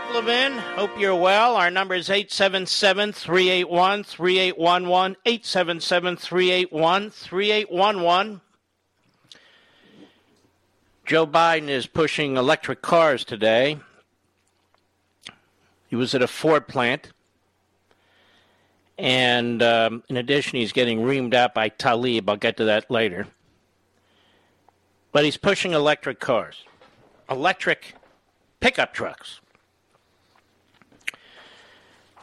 Mark Levin. Hope you're well. Our number is 877 381 3811. 877 381 3811. Joe Biden is pushing electric cars today. He was at a Ford plant. And um, in addition, he's getting reamed out by Tlaib. I'll get to that later. But he's pushing electric cars. Electric pickup trucks.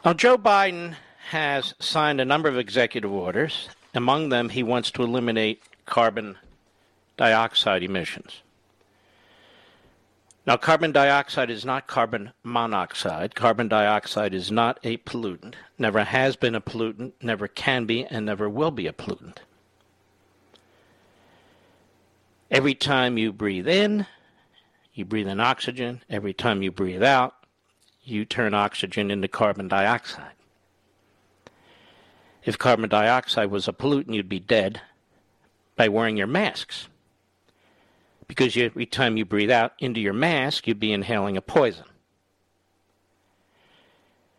Now, Joe Biden has signed a number of executive orders. Among them, he wants to eliminate carbon dioxide emissions. Now, carbon dioxide is not carbon monoxide. Carbon dioxide is not a pollutant, never has been a pollutant, never can be, and never will be a pollutant. Every time you breathe in, you breathe in oxygen. Every time you breathe out, you turn oxygen into carbon dioxide. If carbon dioxide was a pollutant, you'd be dead by wearing your masks. Because you, every time you breathe out into your mask, you'd be inhaling a poison.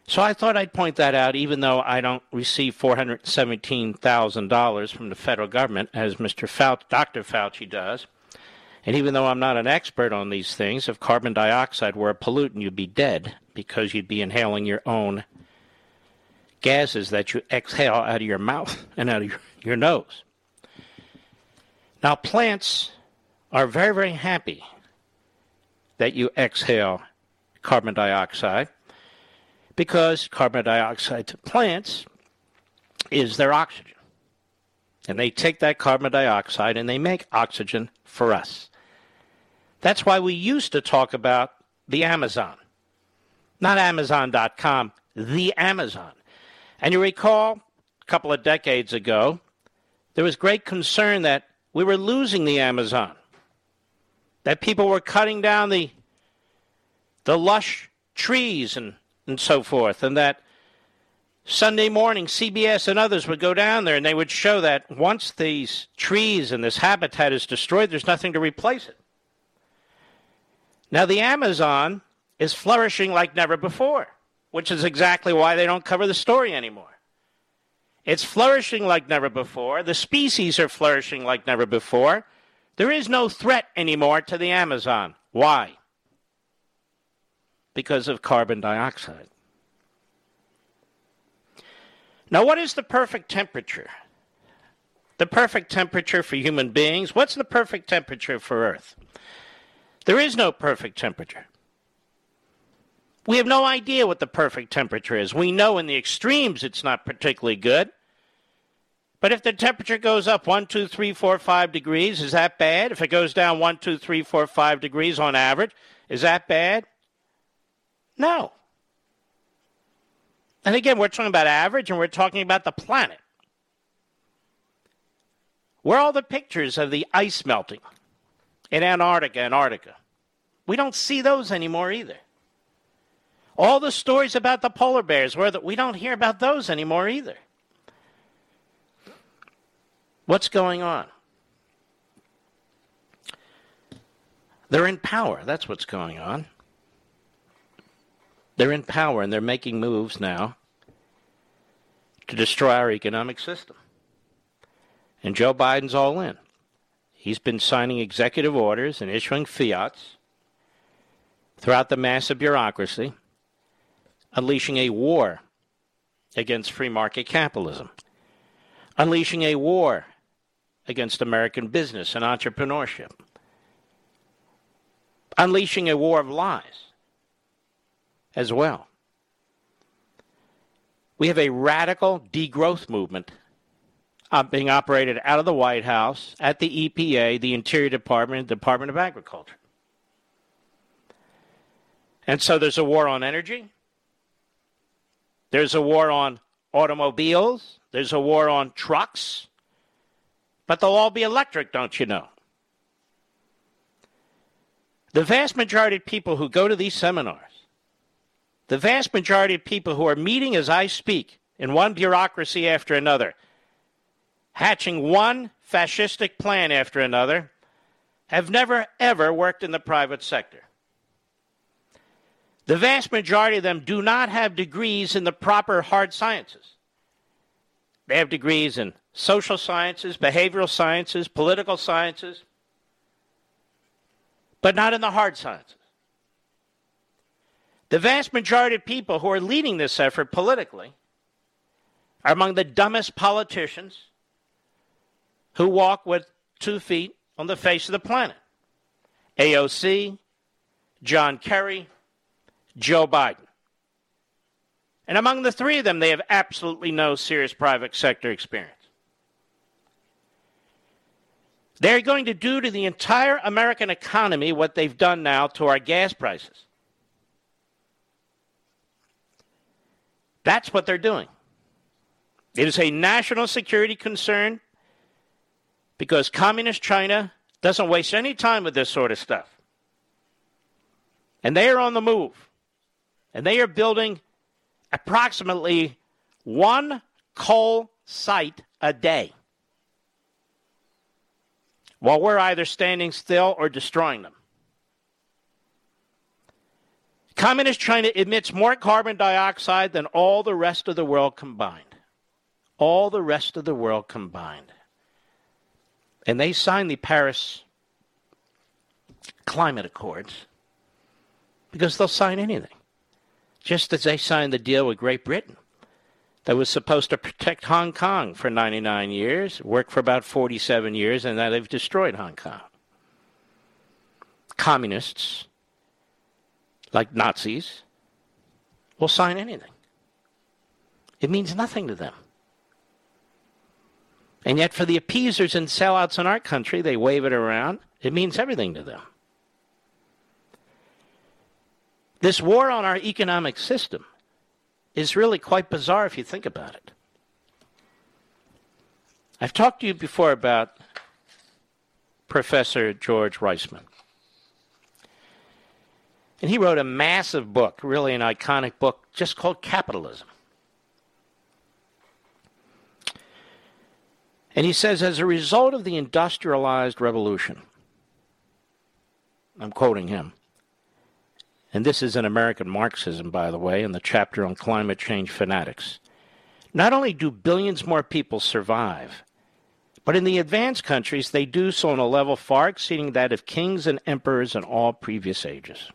So I thought I'd point that out, even though I don't receive $417,000 from the federal government, as Mr. Fauci, Dr. Fauci does. And even though I'm not an expert on these things, if carbon dioxide were a pollutant, you'd be dead because you'd be inhaling your own gases that you exhale out of your mouth and out of your, your nose. Now, plants are very, very happy that you exhale carbon dioxide because carbon dioxide to plants is their oxygen. And they take that carbon dioxide and they make oxygen for us. That's why we used to talk about the Amazon. Not Amazon.com, the Amazon. And you recall a couple of decades ago, there was great concern that we were losing the Amazon, that people were cutting down the, the lush trees and, and so forth, and that Sunday morning, CBS and others would go down there and they would show that once these trees and this habitat is destroyed, there's nothing to replace it. Now, the Amazon is flourishing like never before, which is exactly why they don't cover the story anymore. It's flourishing like never before. The species are flourishing like never before. There is no threat anymore to the Amazon. Why? Because of carbon dioxide. Now, what is the perfect temperature? The perfect temperature for human beings? What's the perfect temperature for Earth? There is no perfect temperature. We have no idea what the perfect temperature is. We know in the extremes it's not particularly good, But if the temperature goes up one, two, three, four, five degrees, is that bad? If it goes down one, two, three, four, five degrees on average, is that bad? No. And again, we're talking about average and we're talking about the planet. Where are all the pictures of the ice melting in Antarctica, Antarctica? We don't see those anymore either. All the stories about the polar bears, where the, we don't hear about those anymore either. What's going on? They're in power. That's what's going on. They're in power and they're making moves now to destroy our economic system. And Joe Biden's all in. He's been signing executive orders and issuing fiats throughout the massive bureaucracy, unleashing a war against free market capitalism, unleashing a war against American business and entrepreneurship, unleashing a war of lies as well. We have a radical degrowth movement uh, being operated out of the White House, at the EPA, the Interior Department, Department of Agriculture. And so there's a war on energy. There's a war on automobiles. There's a war on trucks. But they'll all be electric, don't you know? The vast majority of people who go to these seminars, the vast majority of people who are meeting as I speak in one bureaucracy after another, hatching one fascistic plan after another, have never, ever worked in the private sector. The vast majority of them do not have degrees in the proper hard sciences. They have degrees in social sciences, behavioral sciences, political sciences, but not in the hard sciences. The vast majority of people who are leading this effort politically are among the dumbest politicians who walk with two feet on the face of the planet AOC, John Kerry, Joe Biden. And among the three of them, they have absolutely no serious private sector experience. They're going to do to the entire American economy what they've done now to our gas prices. That's what they're doing. It is a national security concern because communist China doesn't waste any time with this sort of stuff. And they are on the move and they are building approximately one coal site a day while we're either standing still or destroying them. Communist China emits more carbon dioxide than all the rest of the world combined. All the rest of the world combined. And they signed the Paris Climate Accords because they'll sign anything just as they signed the deal with Great Britain that was supposed to protect Hong Kong for 99 years, worked for about 47 years, and now they've destroyed Hong Kong. Communists, like Nazis, will sign anything. It means nothing to them. And yet, for the appeasers and sellouts in our country, they wave it around. It means everything to them. This war on our economic system is really quite bizarre if you think about it. I've talked to you before about Professor George Reisman. And he wrote a massive book, really an iconic book, just called Capitalism. And he says, as a result of the industrialized revolution, I'm quoting him, and this is in American Marxism, by the way, in the chapter on climate change fanatics. Not only do billions more people survive, but in the advanced countries, they do so on a level far exceeding that of kings and emperors in all previous ages.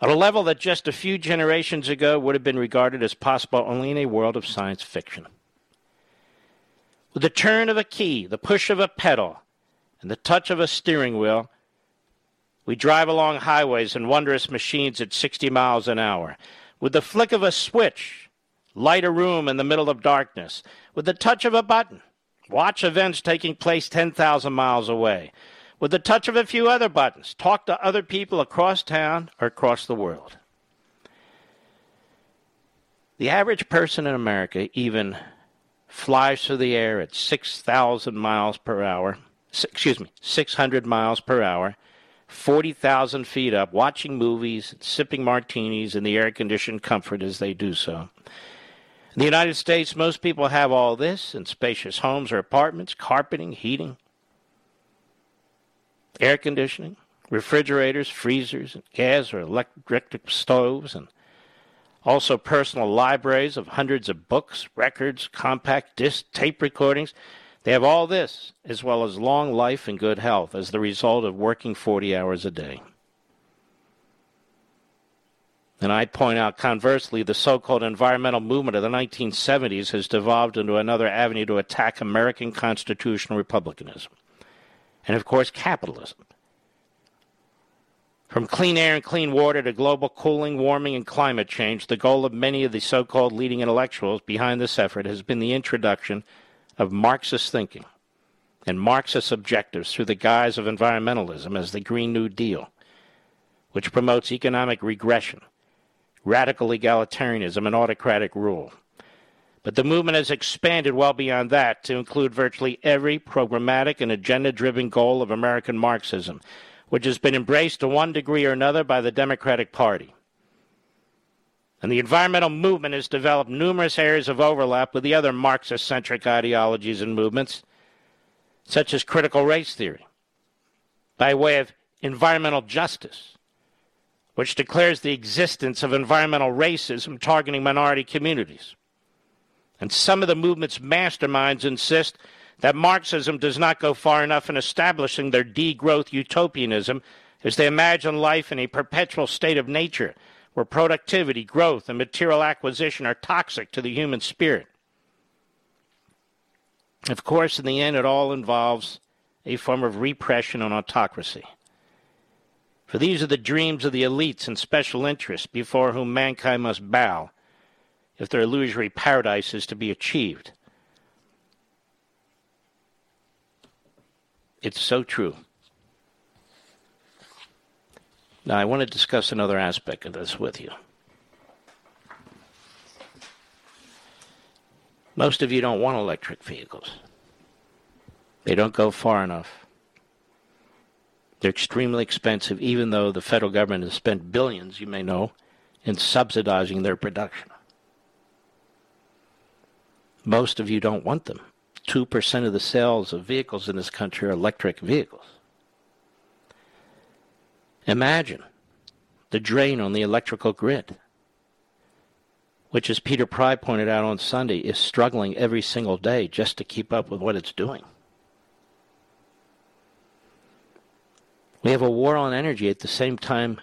At a level that just a few generations ago would have been regarded as possible only in a world of science fiction. With the turn of a key, the push of a pedal, and the touch of a steering wheel, we drive along highways and wondrous machines at 60 miles an hour. With the flick of a switch, light a room in the middle of darkness with the touch of a button, watch events taking place 10,000 miles away with the touch of a few other buttons, talk to other people across town or across the world. The average person in America even flies through the air at 6,000 miles per hour, excuse me, 600 miles per hour, 40,000 feet up, watching movies, sipping martinis in the air conditioned comfort as they do so. In the United States, most people have all this in spacious homes or apartments, carpeting, heating, air conditioning, refrigerators, freezers, gas or electric stoves, and also personal libraries of hundreds of books, records, compact disc, tape recordings. They have all this, as well as long life and good health, as the result of working 40 hours a day. And I'd point out, conversely, the so called environmental movement of the 1970s has devolved into another avenue to attack American constitutional republicanism. And of course, capitalism. From clean air and clean water to global cooling, warming, and climate change, the goal of many of the so called leading intellectuals behind this effort has been the introduction of Marxist thinking and Marxist objectives through the guise of environmentalism as the Green New Deal, which promotes economic regression, radical egalitarianism, and autocratic rule. But the movement has expanded well beyond that to include virtually every programmatic and agenda driven goal of American Marxism which has been embraced to one degree or another by the Democratic Party. And the environmental movement has developed numerous areas of overlap with the other Marxist centric ideologies and movements, such as critical race theory, by way of environmental justice, which declares the existence of environmental racism targeting minority communities. And some of the movement's masterminds insist that Marxism does not go far enough in establishing their degrowth utopianism as they imagine life in a perpetual state of nature where productivity, growth, and material acquisition are toxic to the human spirit. Of course, in the end, it all involves a form of repression and autocracy. For these are the dreams of the elites and special interests before whom mankind must bow if their illusory paradise is to be achieved. It's so true. Now, I want to discuss another aspect of this with you. Most of you don't want electric vehicles. They don't go far enough. They're extremely expensive, even though the federal government has spent billions, you may know, in subsidizing their production. Most of you don't want them. 2% of the sales of vehicles in this country are electric vehicles. Imagine the drain on the electrical grid, which, as Peter Pry pointed out on Sunday, is struggling every single day just to keep up with what it's doing. We have a war on energy at the same time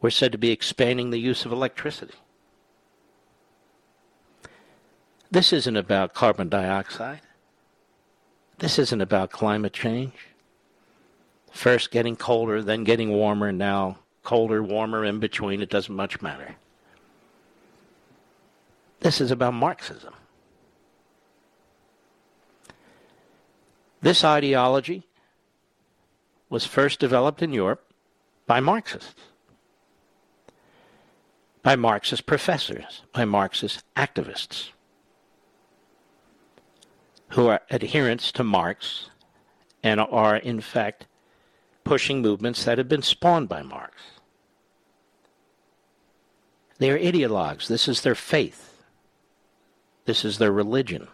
we're said to be expanding the use of electricity. This isn't about carbon dioxide. This isn't about climate change. First getting colder, then getting warmer, now colder, warmer, in between. It doesn't much matter. This is about Marxism. This ideology was first developed in Europe by Marxists, by Marxist professors, by Marxist activists who are adherents to Marx and are, in fact, pushing movements that have been spawned by Marx. They are ideologues. This is their faith. This is their religion.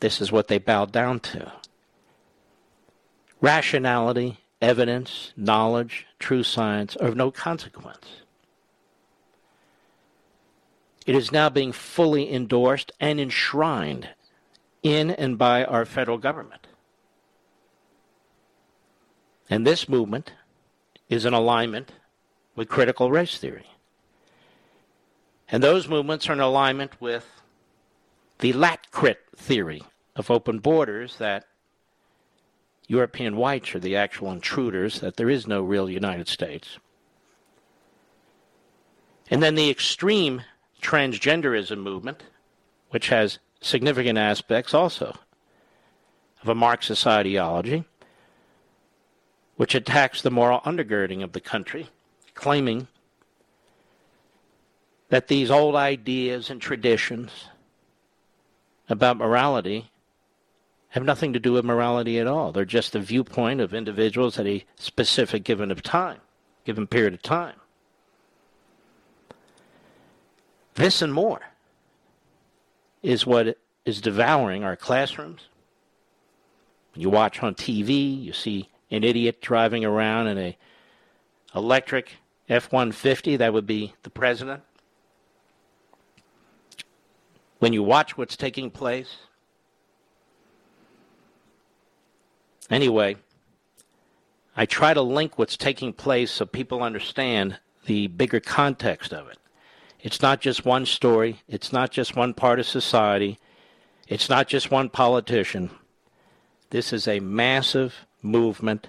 This is what they bow down to. Rationality, evidence, knowledge, true science are of no consequence. It is now being fully endorsed and enshrined in and by our federal government. And this movement is in alignment with critical race theory. And those movements are in alignment with the lat-crit theory of open borders that European whites are the actual intruders, that there is no real United States. And then the extreme transgenderism movement, which has significant aspects also of a Marxist ideology, which attacks the moral undergirding of the country, claiming that these old ideas and traditions about morality have nothing to do with morality at all. They're just the viewpoint of individuals at a specific given of time, given period of time. This and more is what is devouring our classrooms. You watch on TV, you see an idiot driving around in a electric F-150, that would be the president. When you watch what's taking place, Anyway, I try to link what's taking place so people understand the bigger context of it. It's not just one story, it's not just one part of society, it's not just one politician. This is a massive movement,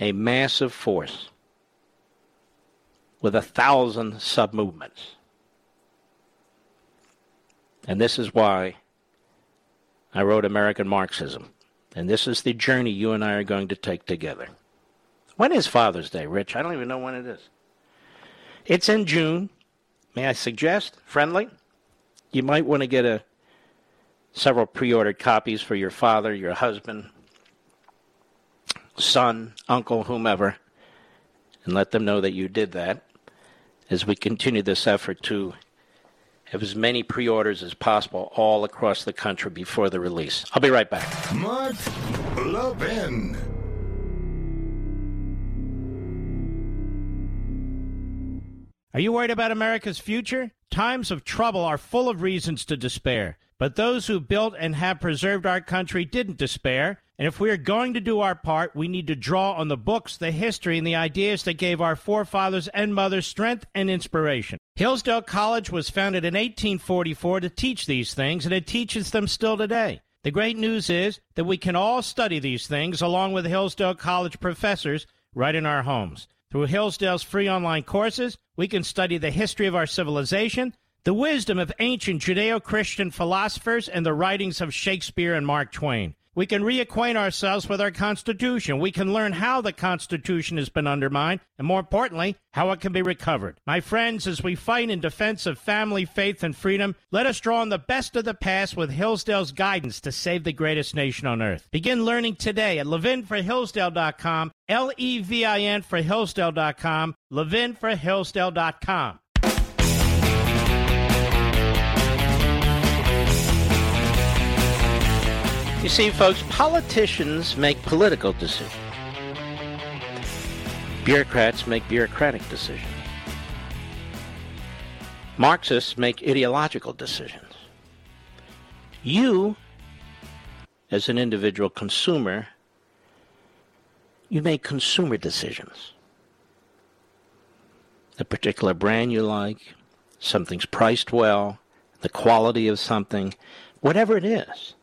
a massive force with a thousand sub movements. And this is why I wrote American Marxism. And this is the journey you and I are going to take together. When is Father's Day, Rich? I don't even know when it is. It's in June. May I suggest, friendly, you might want to get a several pre-ordered copies for your father, your husband, son, uncle, whomever, and let them know that you did that as we continue this effort to have as many pre orders as possible all across the country before the release. I'll be right back. Mark Levin. Are you worried about America's future? Times of trouble are full of reasons to despair. But those who built and have preserved our country didn't despair. And if we are going to do our part, we need to draw on the books, the history, and the ideas that gave our forefathers and mothers strength and inspiration. Hillsdale College was founded in 1844 to teach these things, and it teaches them still today. The great news is that we can all study these things along with Hillsdale College professors right in our homes. Through Hillsdale's free online courses, we can study the history of our civilization, the wisdom of ancient Judeo Christian philosophers, and the writings of Shakespeare and Mark Twain. We can reacquaint ourselves with our Constitution. We can learn how the Constitution has been undermined, and more importantly, how it can be recovered. My friends, as we fight in defense of family, faith, and freedom, let us draw on the best of the past with Hillsdale's guidance to save the greatest nation on earth. Begin learning today at levinforhillsdale.com, L E V I N for Hillsdale.com, levinforhillsdale.com. You see, folks, politicians make political decisions. Bureaucrats make bureaucratic decisions. Marxists make ideological decisions. You, as an individual consumer, you make consumer decisions. A particular brand you like, something's priced well, the quality of something, whatever it is.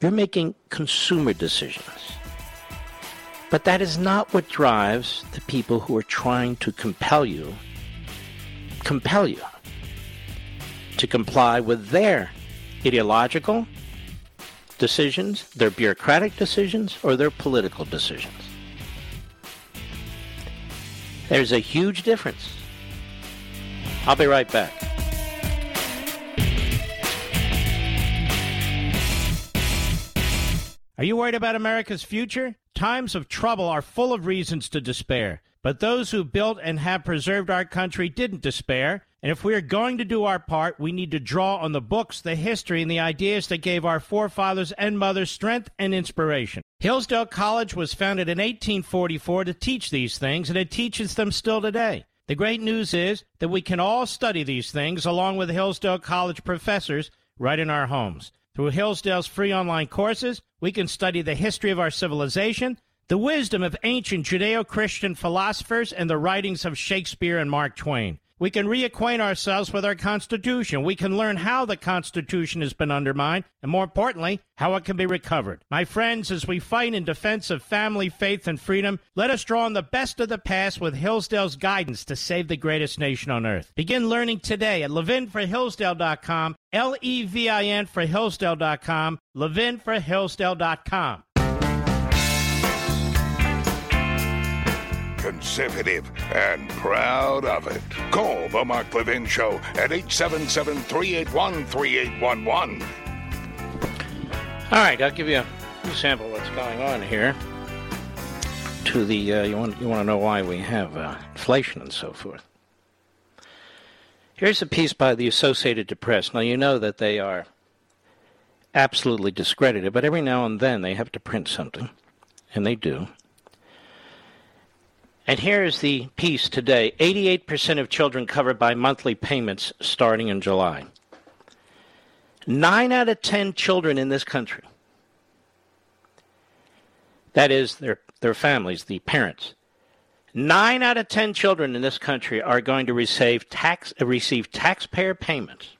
You're making consumer decisions. But that is not what drives the people who are trying to compel you, compel you to comply with their ideological decisions, their bureaucratic decisions, or their political decisions. There's a huge difference. I'll be right back. Are you worried about America's future? Times of trouble are full of reasons to despair. But those who built and have preserved our country didn't despair. And if we are going to do our part, we need to draw on the books, the history, and the ideas that gave our forefathers and mothers strength and inspiration. Hillsdale College was founded in 1844 to teach these things, and it teaches them still today. The great news is that we can all study these things along with Hillsdale College professors right in our homes. Through Hillsdale's free online courses, we can study the history of our civilization, the wisdom of ancient Judeo Christian philosophers, and the writings of Shakespeare and Mark Twain. We can reacquaint ourselves with our Constitution. We can learn how the Constitution has been undermined, and more importantly, how it can be recovered. My friends, as we fight in defense of family, faith, and freedom, let us draw on the best of the past with Hillsdale's guidance to save the greatest nation on earth. Begin learning today at levinforhillsdale.com, L E V I N for Hillsdale.com, levinforhillsdale.com. conservative and proud of it. Call the Mark Levin Show at 877 381 3811. All right, I'll give you a sample of what's going on here. To the uh, you want you want to know why we have uh, inflation and so forth. Here's a piece by the Associated Press. Now you know that they are absolutely discredited, but every now and then they have to print something, and they do. And here's the piece today 88% of children covered by monthly payments starting in July. Nine out of 10 children in this country, that is, their, their families, the parents, nine out of 10 children in this country are going to receive, tax, receive taxpayer payments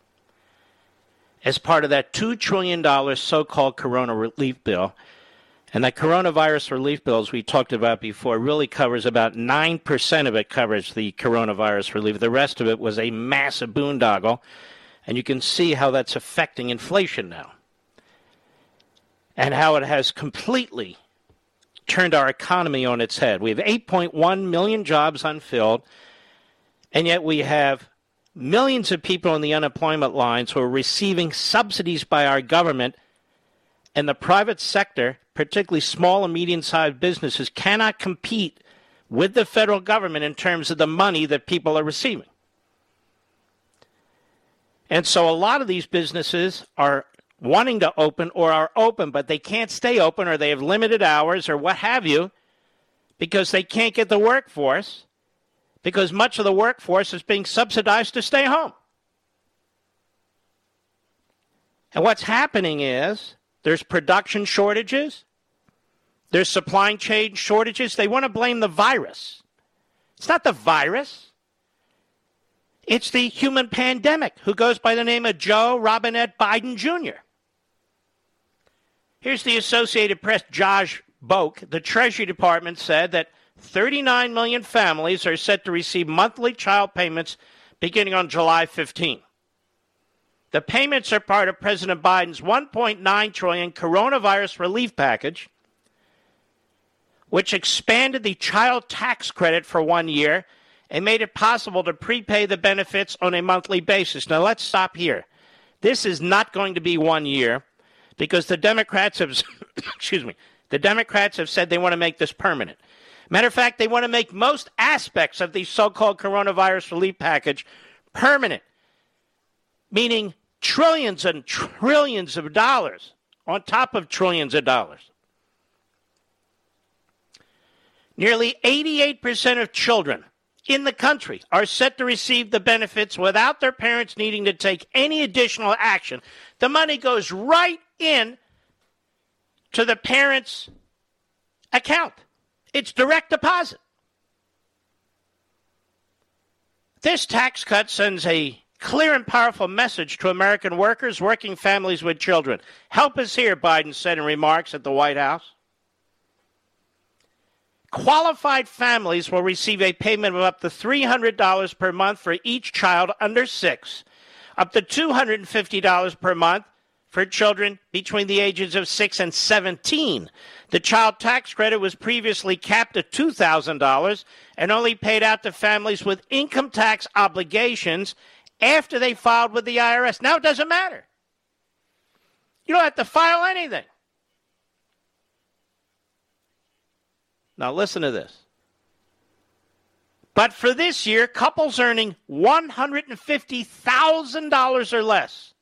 as part of that $2 trillion so called corona relief bill and that coronavirus relief bill, as we talked about before, really covers about 9% of it covers the coronavirus relief. The rest of it was a massive boondoggle. And you can see how that's affecting inflation now. And how it has completely turned our economy on its head. We have 8.1 million jobs unfilled, and yet we have millions of people on the unemployment lines who are receiving subsidies by our government, and the private sector particularly small and medium sized businesses, cannot compete with the federal government in terms of the money that people are receiving. And so a lot of these businesses are wanting to open or are open, but they can't stay open or they have limited hours or what have you because they can't get the workforce because much of the workforce is being subsidized to stay home. And what's happening is there's production shortages, there's supply chain shortages. They want to blame the virus. It's not the virus. It's the human pandemic who goes by the name of Joe Robinette Biden Jr. Here's the Associated Press, Josh Boak. The Treasury Department said that 39 million families are set to receive monthly child payments beginning on July 15. The payments are part of President Biden's 1.9 trillion coronavirus relief package which expanded the child tax credit for one year and made it possible to prepay the benefits on a monthly basis. Now, let's stop here. This is not going to be one year because the Democrats have, excuse me, the Democrats have said they want to make this permanent. Matter of fact, they want to make most aspects of the so called coronavirus relief package permanent, meaning trillions and trillions of dollars on top of trillions of dollars. Nearly 88% of children in the country are set to receive the benefits without their parents needing to take any additional action. The money goes right in to the parents' account. It's direct deposit. This tax cut sends a clear and powerful message to American workers, working families with children. Help us here, Biden said in remarks at the White House. Qualified families will receive a payment of up to $300 per month for each child under six, up to $250 per month for children between the ages of 6 and 17. The child tax credit was previously capped at $2,000 and only paid out to families with income tax obligations after they filed with the IRS. Now it doesn't matter. You don't have to file anything. Now, listen to this. But for this year, couples earning $150,000 or less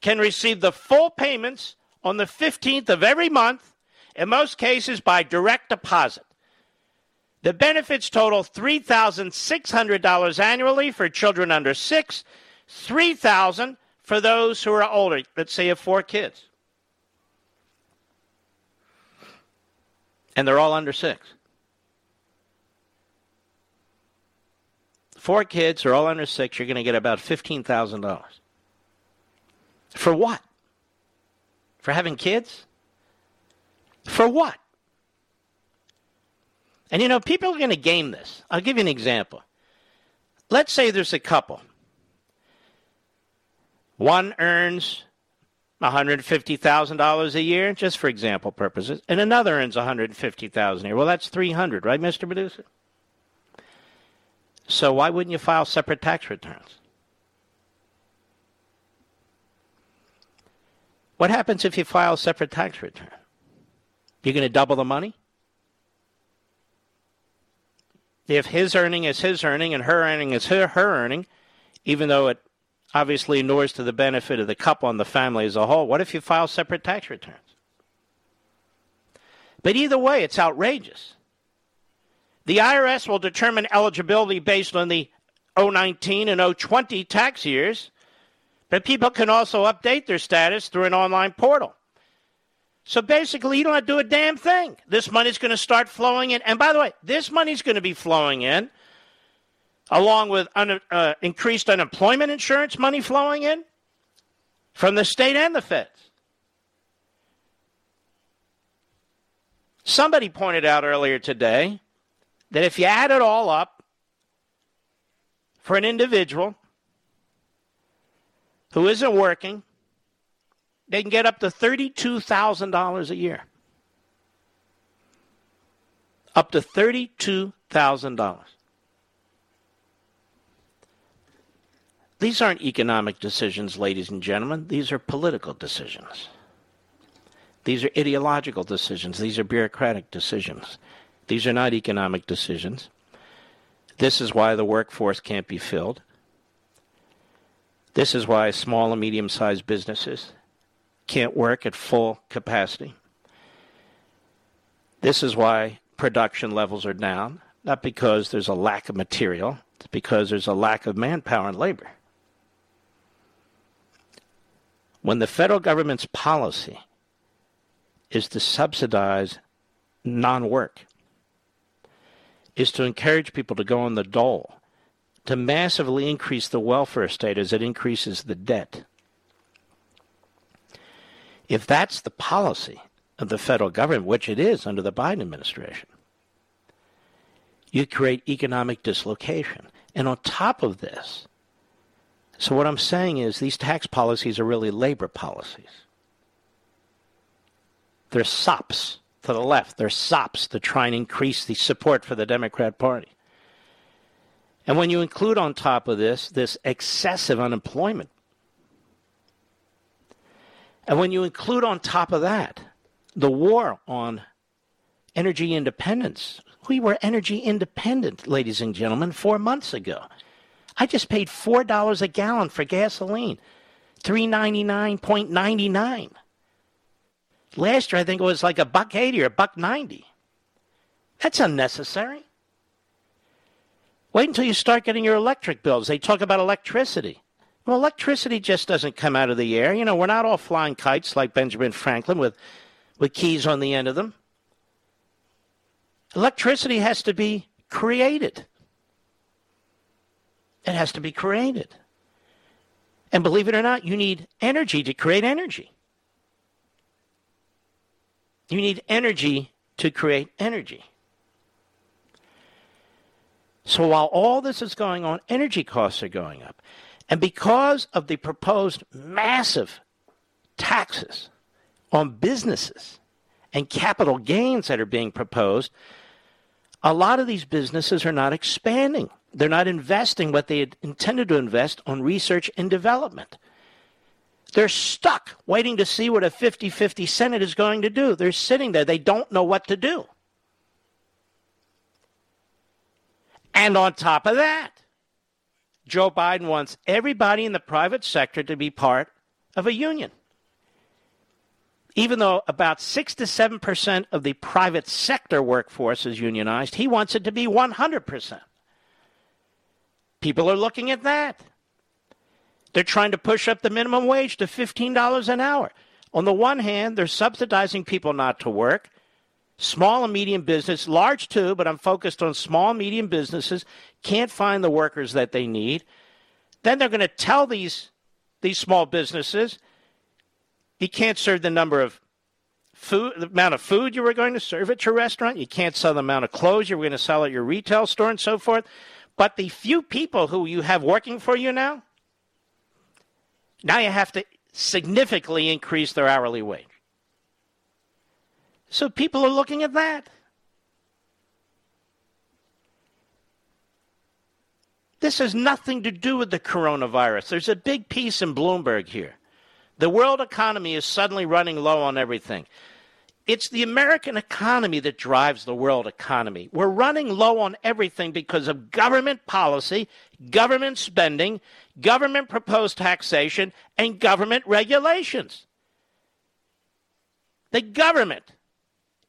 can receive the full payments on the 15th of every month, in most cases by direct deposit. The benefits total $3,600 annually for children under 6, 3,000 for those who are older, let's say you have 4 kids. And they're all under six. four kids, they're all under six, you're going to get about $15,000. For what? For having kids? For what? And you know, people are going to game this. I'll give you an example. Let's say there's a couple. One earns $150,000 a year, just for example purposes, and another earns $150,000 a year. Well, that's 300, right, Mr. Producer? So why wouldn't you file separate tax returns? What happens if you file a separate tax return? You're going to double the money? If his earning is his earning and her earning is her, her earning, even though it obviously inures to the benefit of the couple and the family as a whole, what if you file separate tax returns? But either way, it's outrageous. The IRS will determine eligibility based on the 019 and 020 tax years, but people can also update their status through an online portal. So basically, you don't have to do a damn thing. This money's going to start flowing in. And by the way, this money's going to be flowing in along with un, uh, increased unemployment insurance money flowing in from the state and the feds. Somebody pointed out earlier today that if you add it all up for an individual who isn't working, they can get up to $32,000 a year. Up to $32,000. These aren't economic decisions, ladies and gentlemen. These are political decisions. These are ideological decisions. These are bureaucratic decisions. These are not economic decisions. This is why the workforce can't be filled. This is why small and medium sized businesses can't work at full capacity. This is why production levels are down, not because there's a lack of material, it's because there's a lack of manpower and labor. When the federal government's policy is to subsidize non work, is to encourage people to go on the dole, to massively increase the welfare state as it increases the debt. If that's the policy of the federal government, which it is under the Biden administration, you create economic dislocation. And on top of this, so what I'm saying is these tax policies are really labor policies. They're sops to the left. They're sops to try and increase the support for the Democrat Party. And when you include on top of this this excessive unemployment, and when you include on top of that the war on energy independence, we were energy independent, ladies and gentlemen, four months ago. I just paid $4 a gallon for gasoline, $399.99. Last year, I think it was like a buck 80 or a buck 90. That's unnecessary. Wait until you start getting your electric bills. They talk about electricity. Well, electricity just doesn't come out of the air. You know, we're not all flying kites like Benjamin Franklin with, with keys on the end of them. Electricity has to be created. It has to be created. And believe it or not, you need energy to create energy. You need energy to create energy. So while all this is going on, energy costs are going up. And because of the proposed massive taxes on businesses and capital gains that are being proposed, a lot of these businesses are not expanding. They're not investing what they had intended to invest on research and development. They're stuck waiting to see what a 50 50 Senate is going to do. They're sitting there. They don't know what to do. And on top of that, Joe Biden wants everybody in the private sector to be part of a union. Even though about 6 to 7% of the private sector workforce is unionized, he wants it to be 100%. People are looking at that. They're trying to push up the minimum wage to $15 an hour. On the one hand, they're subsidizing people not to work, Small and medium business, large too, but I'm focused on small and medium businesses, can't find the workers that they need. Then they're going to tell these these small businesses you can't serve the number of food, the amount of food you were going to serve at your restaurant. You can't sell the amount of clothes you were going to sell at your retail store and so forth. But the few people who you have working for you now, now you have to significantly increase their hourly wage. So people are looking at that. This has nothing to do with the coronavirus. There's a big piece in Bloomberg here. The world economy is suddenly running low on everything. It's the American economy that drives the world economy. We're running low on everything because of government policy, government spending, government proposed taxation, and government regulations. The government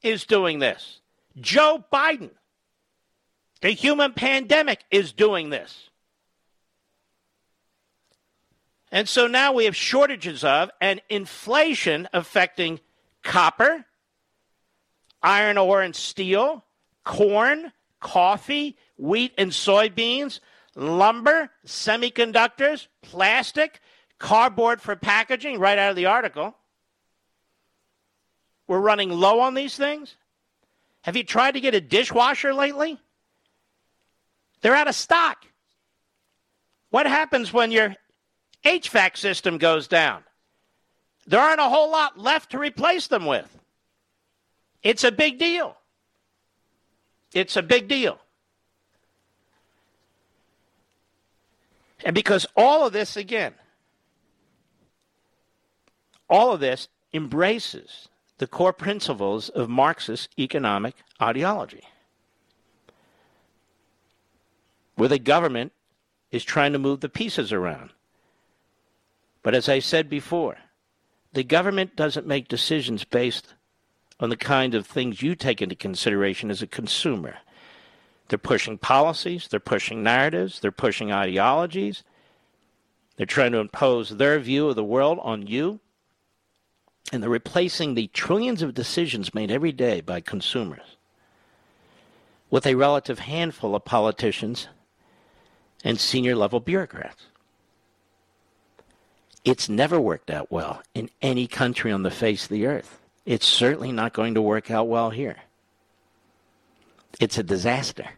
is doing this. Joe Biden, the human pandemic, is doing this. And so now we have shortages of and inflation affecting copper, iron ore and steel, corn, coffee, wheat and soybeans, lumber, semiconductors, plastic, cardboard for packaging, right out of the article. We're running low on these things. Have you tried to get a dishwasher lately? They're out of stock. What happens when your HVAC system goes down? There aren't a whole lot left to replace them with. It's a big deal. It's a big deal. And because all of this, again, all of this embraces the core principles of Marxist economic ideology, where the government is trying to move the pieces around. But as I said before, the government doesn't make decisions based on the kind of things you take into consideration as a consumer. They're pushing policies, they're pushing narratives, they're pushing ideologies. They're trying to impose their view of the world on you. And they're replacing the trillions of decisions made every day by consumers with a relative handful of politicians and senior level bureaucrats. It's never worked out well in any country on the face of the earth. It's certainly not going to work out well here. It's a disaster.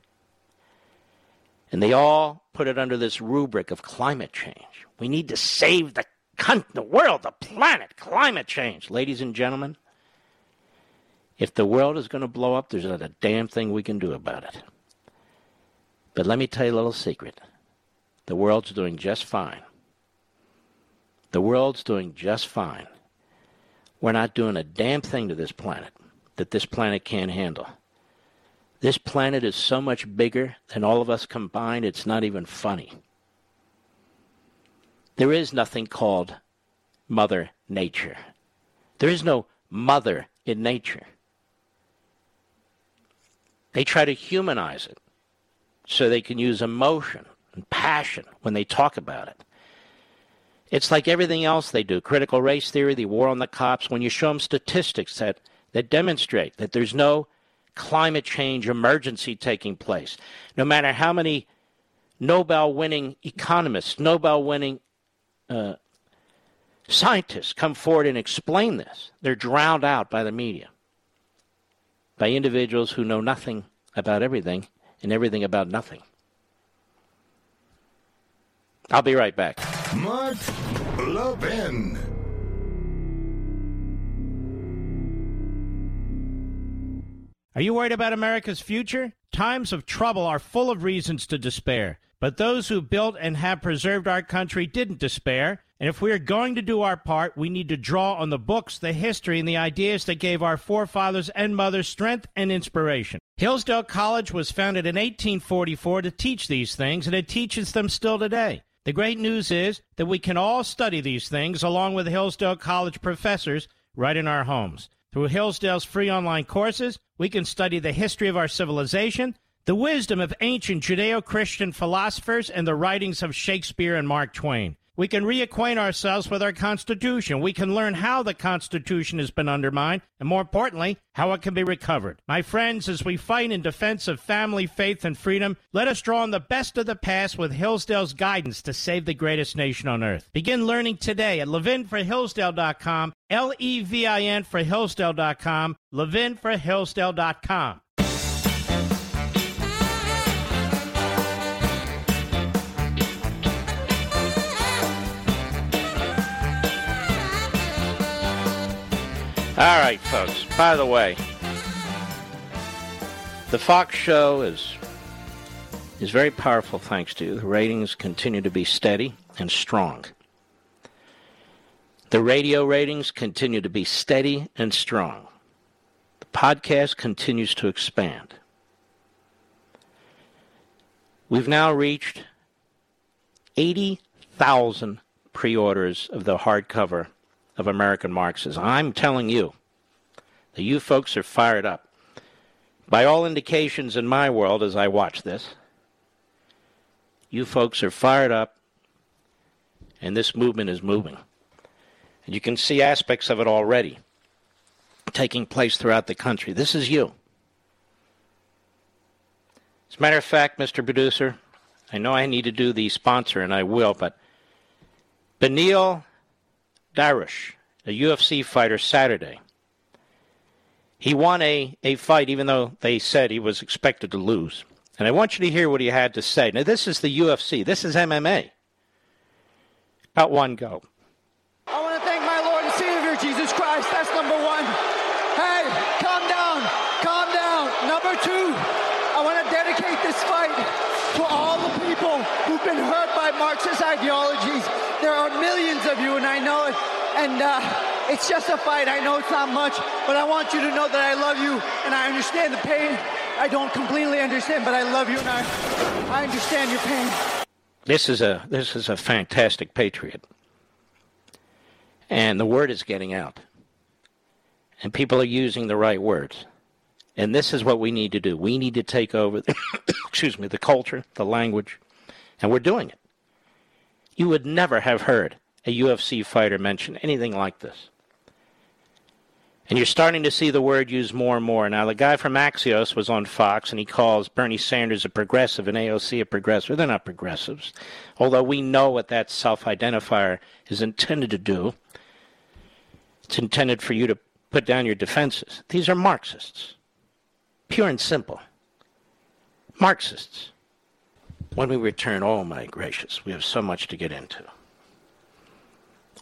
And they all put it under this rubric of climate change. We need to save the, the world, the planet, climate change. Ladies and gentlemen, if the world is going to blow up, there's not a damn thing we can do about it. But let me tell you a little secret. The world's doing just fine. The world's doing just fine. We're not doing a damn thing to this planet that this planet can't handle. This planet is so much bigger than all of us combined, it's not even funny. There is nothing called Mother Nature. There is no mother in nature. They try to humanize it so they can use emotion and passion when they talk about it. It's like everything else they do critical race theory, the war on the cops. When you show them statistics that, that demonstrate that there's no climate change emergency taking place, no matter how many Nobel winning economists, Nobel winning uh, scientists come forward and explain this, they're drowned out by the media, by individuals who know nothing about everything and everything about nothing. I'll be right back. Mark Levin. Are you worried about America's future? Times of trouble are full of reasons to despair. But those who built and have preserved our country didn't despair. And if we are going to do our part, we need to draw on the books, the history, and the ideas that gave our forefathers and mothers strength and inspiration. Hillsdale College was founded in 1844 to teach these things, and it teaches them still today. The great news is that we can all study these things along with Hillsdale College professors right in our homes. Through Hillsdale's free online courses, we can study the history of our civilization, the wisdom of ancient Judeo Christian philosophers, and the writings of Shakespeare and Mark Twain. We can reacquaint ourselves with our Constitution. We can learn how the Constitution has been undermined, and more importantly, how it can be recovered. My friends, as we fight in defense of family, faith, and freedom, let us draw on the best of the past with Hillsdale's guidance to save the greatest nation on earth. Begin learning today at levinforhillsdale.com, L E V I N for Hillsdale.com, levinforhillsdale.com. All right, folks. By the way, the Fox show is is very powerful thanks to you. The ratings continue to be steady and strong. The radio ratings continue to be steady and strong. The podcast continues to expand. We've now reached 80,000 pre orders of the hardcover of American Marxism. I'm telling you that you folks are fired up. By all indications in my world as I watch this, you folks are fired up and this movement is moving. And you can see aspects of it already taking place throughout the country. This is you. As a matter of fact, Mr. Producer, I know I need to do the sponsor, and I will, but Beneil Dariush, a UFC fighter, Saturday. He won a, a fight even though they said he was expected to lose. And I want you to hear what he had to say. Now, this is the UFC, this is MMA. About one go. I want to thank my Lord and Savior, Jesus Christ. That's number one. Hey, calm down. Calm down. Number two, I want to dedicate this fight to all the people who've been hurt by Marxist ideologies. There are millions of you, and I know. And uh, it's just a fight. I know it's not much, but I want you to know that I love you and I understand the pain. I don't completely understand, but I love you and I, I understand your pain. This is a this is a fantastic patriot. And the word is getting out. And people are using the right words. And this is what we need to do. We need to take over the, excuse me, the culture, the language, and we're doing it. You would never have heard a UFC fighter mention anything like this. And you're starting to see the word used more and more. Now, the guy from Axios was on Fox, and he calls Bernie Sanders a progressive and AOC a progressive. They're not progressives. Although we know what that self identifier is intended to do, it's intended for you to put down your defenses. These are Marxists. Pure and simple. Marxists. When we return, oh my gracious, we have so much to get into.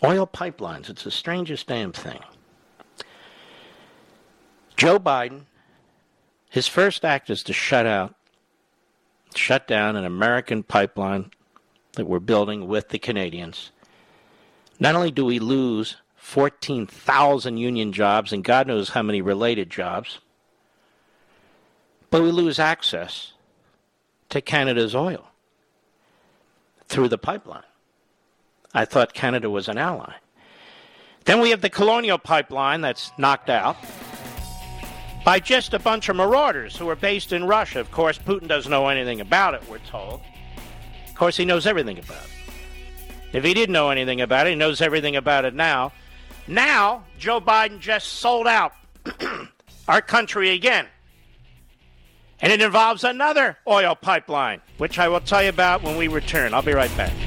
Oil pipelines, it's the strangest damn thing. Joe Biden, his first act is to shut out, shut down an American pipeline that we're building with the Canadians. Not only do we lose 14,000 union jobs and God knows how many related jobs, but we lose access to Canada's oil through the pipeline. I thought Canada was an ally. Then we have the colonial pipeline that's knocked out by just a bunch of marauders who are based in Russia. Of course, Putin doesn't know anything about it, we're told. Of course, he knows everything about it. If he didn't know anything about it, he knows everything about it now. Now, Joe Biden just sold out our country again. And it involves another oil pipeline, which I will tell you about when we return. I'll be right back.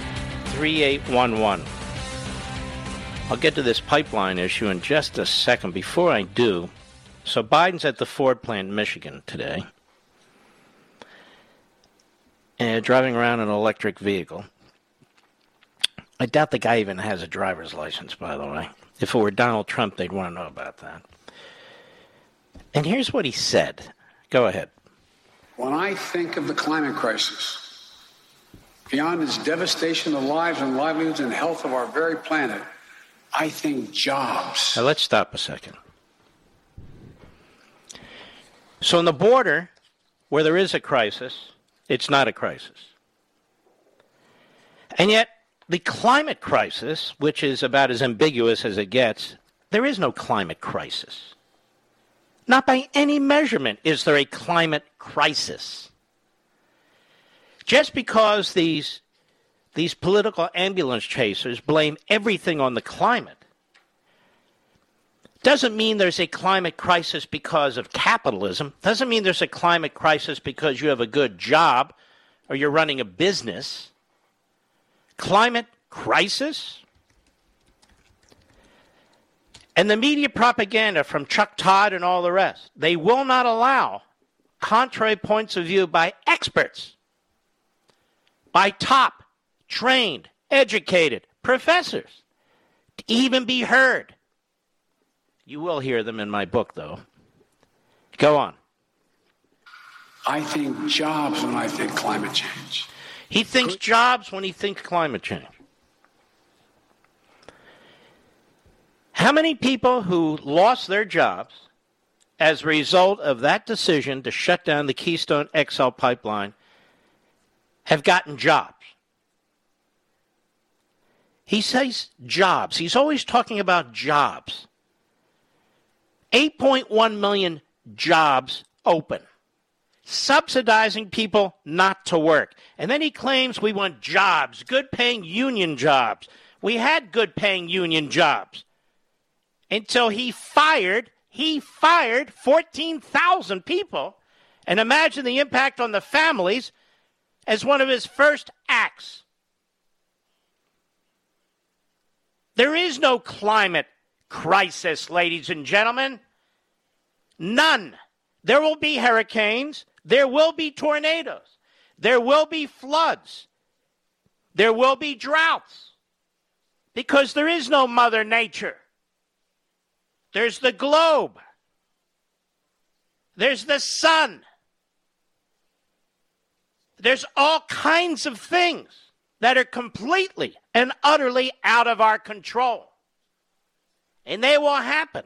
3811. I'll get to this pipeline issue in just a second. Before I do, so Biden's at the Ford plant in Michigan today, and driving around in an electric vehicle. I doubt the guy even has a driver's license, by the way. If it were Donald Trump, they'd want to know about that. And here's what he said, Go ahead. When I think of the climate crisis, beyond its devastation of lives and livelihoods and health of our very planet, I think jobs. Now let's stop a second. So, on the border, where there is a crisis, it's not a crisis. And yet, the climate crisis, which is about as ambiguous as it gets, there is no climate crisis. Not by any measurement is there a climate crisis. Just because these, these political ambulance chasers blame everything on the climate doesn't mean there's a climate crisis because of capitalism. Doesn't mean there's a climate crisis because you have a good job or you're running a business. Climate crisis? And the media propaganda from Chuck Todd and all the rest, they will not allow contrary points of view by experts, by top, trained, educated professors to even be heard. You will hear them in my book, though. Go on. I think jobs when I think climate change. He thinks jobs when he thinks climate change. How many people who lost their jobs as a result of that decision to shut down the Keystone XL pipeline have gotten jobs? He says jobs. He's always talking about jobs. 8.1 million jobs open, subsidizing people not to work. And then he claims we want jobs, good paying union jobs. We had good paying union jobs until he fired, he fired 14,000 people. And imagine the impact on the families as one of his first acts. There is no climate crisis, ladies and gentlemen. None. There will be hurricanes. There will be tornadoes. There will be floods. There will be droughts. Because there is no Mother Nature. There's the globe. There's the sun. There's all kinds of things that are completely and utterly out of our control. And they will happen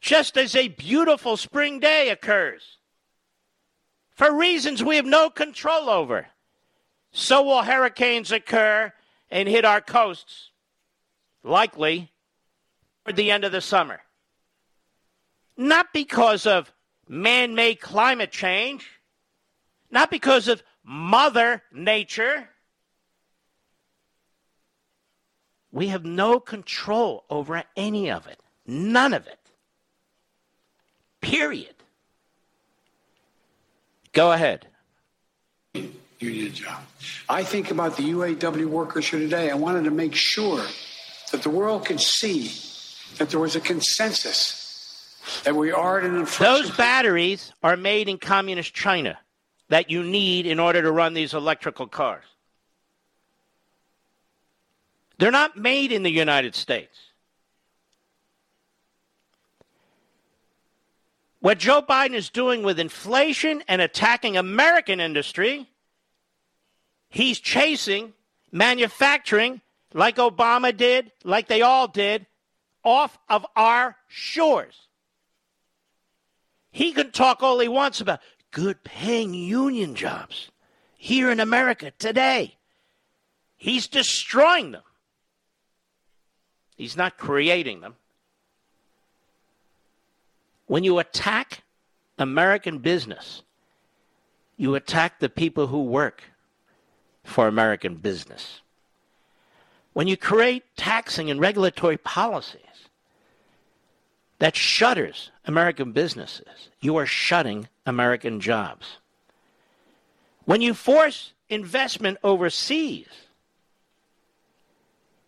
just as a beautiful spring day occurs for reasons we have no control over. So will hurricanes occur and hit our coasts, likely toward the end of the summer. Not because of man made climate change, not because of Mother Nature. We have no control over any of it. None of it. Period. Go ahead. Union job. I think about the UAW workers here today. I wanted to make sure that the world could see that there was a consensus that we are at an inflection. Those batteries are made in communist China that you need in order to run these electrical cars. They're not made in the United States. What Joe Biden is doing with inflation and attacking American industry, he's chasing manufacturing like Obama did, like they all did, off of our shores. He can talk all he wants about good paying union jobs here in America today. He's destroying them. He's not creating them. When you attack American business, you attack the people who work for American business. When you create taxing and regulatory policies that shutters American businesses, you are shutting American jobs. When you force investment overseas,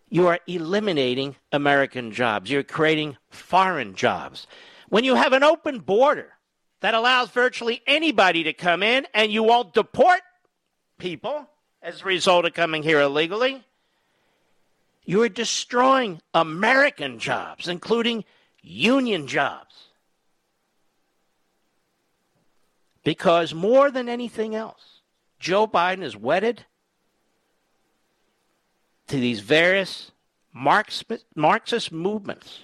you are eliminating American jobs. You're creating foreign jobs. When you have an open border that allows virtually anybody to come in and you won't deport people as a result of coming here illegally, you are destroying American jobs, including union jobs. Because more than anything else, Joe Biden is wedded to these various Marxist movements,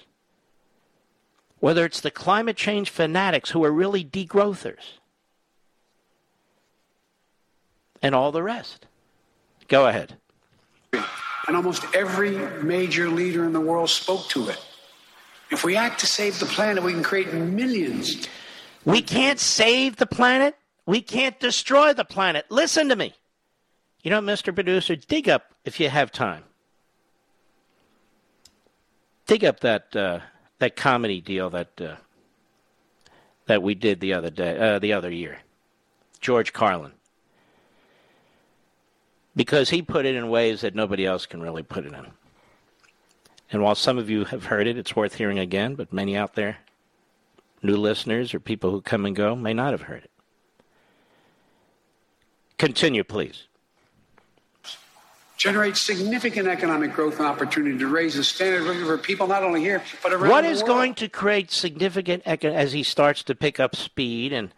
whether it's the climate change fanatics who are really degrowthers, and all the rest. Go ahead. And almost every major leader in the world spoke to it. If we act to save the planet, we can create millions. We can't save the planet. We can't destroy the planet. Listen to me. You know, Mr. Producer, dig up if you have time. Dig up that uh, that comedy deal that uh, that we did the other day, uh, the other year. George Carlin because he put it in ways that nobody else can really put it in. And while some of you have heard it, it's worth hearing again, but many out there, new listeners or people who come and go, may not have heard it. Continue, please. Generate significant economic growth and opportunity to raise the standard of living for people not only here, but around What is going to create significant, eco- as he starts to pick up speed and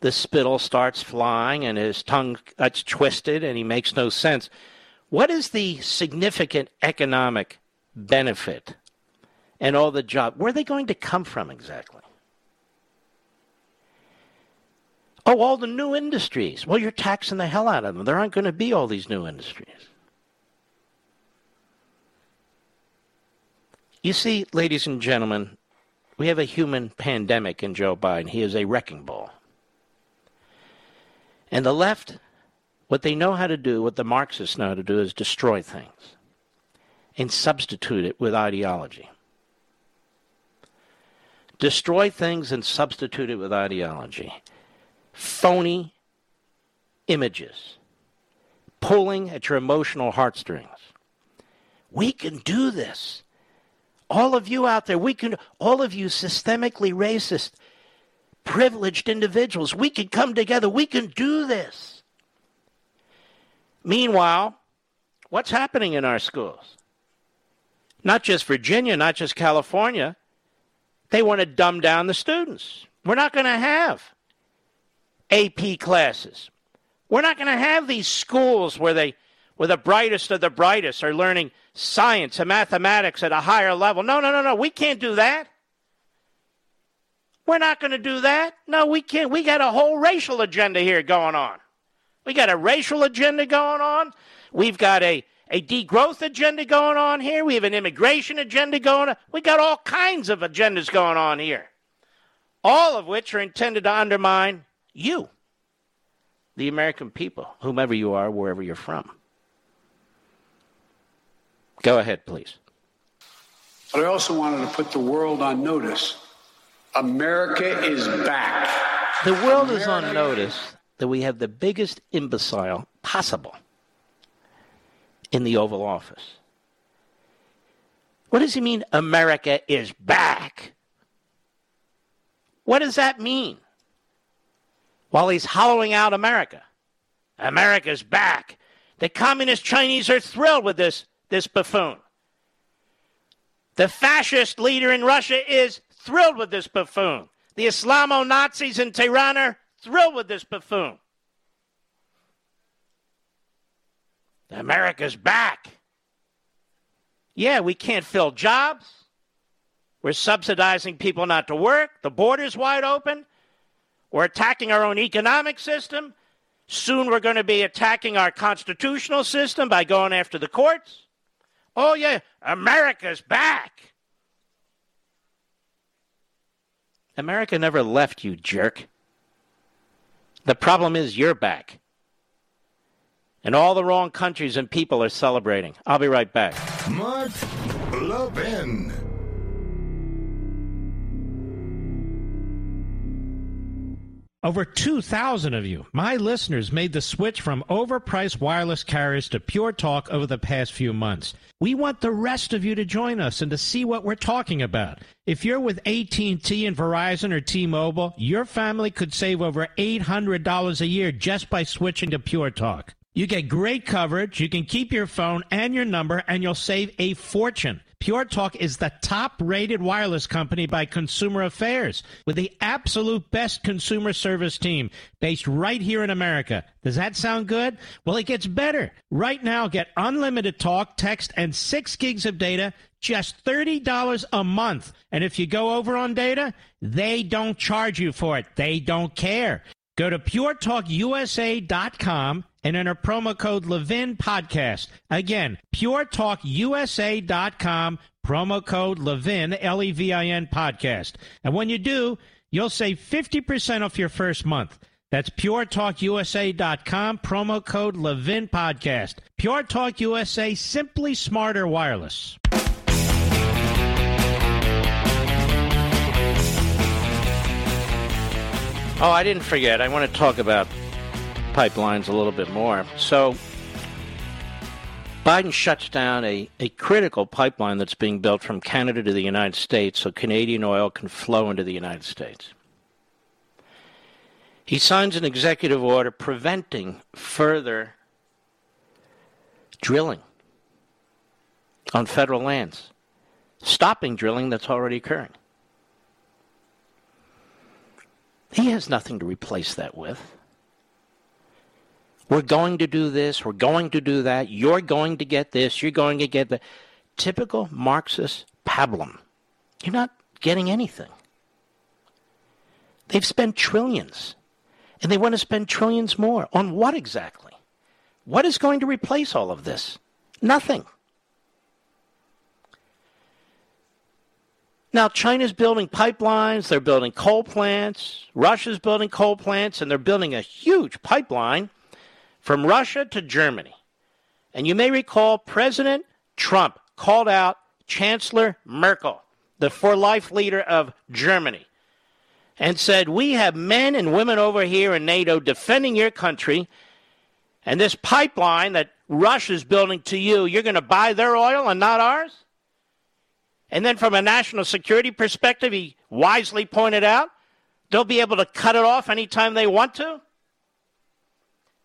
the spittle starts flying and his tongue gets twisted and he makes no sense. What is the significant economic benefit and all the job? Where are they going to come from exactly? Oh, all the new industries. Well, you're taxing the hell out of them. There aren't going to be all these new industries. You see, ladies and gentlemen, we have a human pandemic in Joe Biden. He is a wrecking ball. And the left, what they know how to do, what the Marxists know how to do, is destroy things and substitute it with ideology. Destroy things and substitute it with ideology. Phony images, pulling at your emotional heartstrings. We can do this. All of you out there, we can, all of you systemically racist, privileged individuals. We can come together. We can do this. Meanwhile, what's happening in our schools? Not just Virginia, not just California. They want to dumb down the students. We're not going to have AP classes. We're not going to have these schools where they where the brightest of the brightest are learning science and mathematics at a higher level. No, no, no, no. We can't do that. We're not going to do that. No, we can't. We got a whole racial agenda here going on. We got a racial agenda going on. We've got a, a degrowth agenda going on here. We have an immigration agenda going on. We got all kinds of agendas going on here, all of which are intended to undermine you, the American people, whomever you are, wherever you're from. Go ahead, please. But I also wanted to put the world on notice. America is back. The world is on notice that we have the biggest imbecile possible in the Oval Office. What does he mean, America is back? What does that mean? While he's hollowing out America. America's back. The communist Chinese are thrilled with this, this buffoon. The fascist leader in Russia is thrilled with this buffoon. The Islamo Nazis in Tehran are thrilled with this buffoon. America's back. Yeah, we can't fill jobs. We're subsidizing people not to work. The border's wide open. We're attacking our own economic system. Soon we're going to be attacking our constitutional system by going after the courts. Oh, yeah, America's back. America never left you, jerk. The problem is you're back. And all the wrong countries and people are celebrating. I'll be right back. Mark Levin. Over 2,000 of you, my listeners, made the switch from overpriced wireless carriers to Pure Talk over the past few months. We want the rest of you to join us and to see what we're talking about. If you're with AT&T and Verizon or T-Mobile, your family could save over $800 a year just by switching to Pure Talk. You get great coverage, you can keep your phone and your number, and you'll save a fortune. Pure Talk is the top rated wireless company by Consumer Affairs with the absolute best consumer service team based right here in America. Does that sound good? Well, it gets better. Right now, get unlimited talk, text, and six gigs of data just $30 a month. And if you go over on data, they don't charge you for it. They don't care. Go to puretalkusa.com and enter promo code Levin Podcast. Again, puretalkusa.com, promo code Levin, L E V I N Podcast. And when you do, you'll save 50% off your first month. That's puretalkusa.com, promo code Levin Podcast. Pure Talk USA, simply smarter wireless. Oh, I didn't forget. I want to talk about pipelines a little bit more. So, Biden shuts down a, a critical pipeline that's being built from Canada to the United States so Canadian oil can flow into the United States. He signs an executive order preventing further drilling on federal lands, stopping drilling that's already occurring. He has nothing to replace that with. We're going to do this, we're going to do that, you're going to get this, you're going to get that. Typical Marxist pablum. You're not getting anything. They've spent trillions, and they want to spend trillions more. On what exactly? What is going to replace all of this? Nothing. Now, China's building pipelines, they're building coal plants, Russia's building coal plants, and they're building a huge pipeline from Russia to Germany. And you may recall President Trump called out Chancellor Merkel, the for life leader of Germany, and said, We have men and women over here in NATO defending your country, and this pipeline that Russia's building to you, you're going to buy their oil and not ours? And then from a national security perspective, he wisely pointed out they'll be able to cut it off anytime they want to.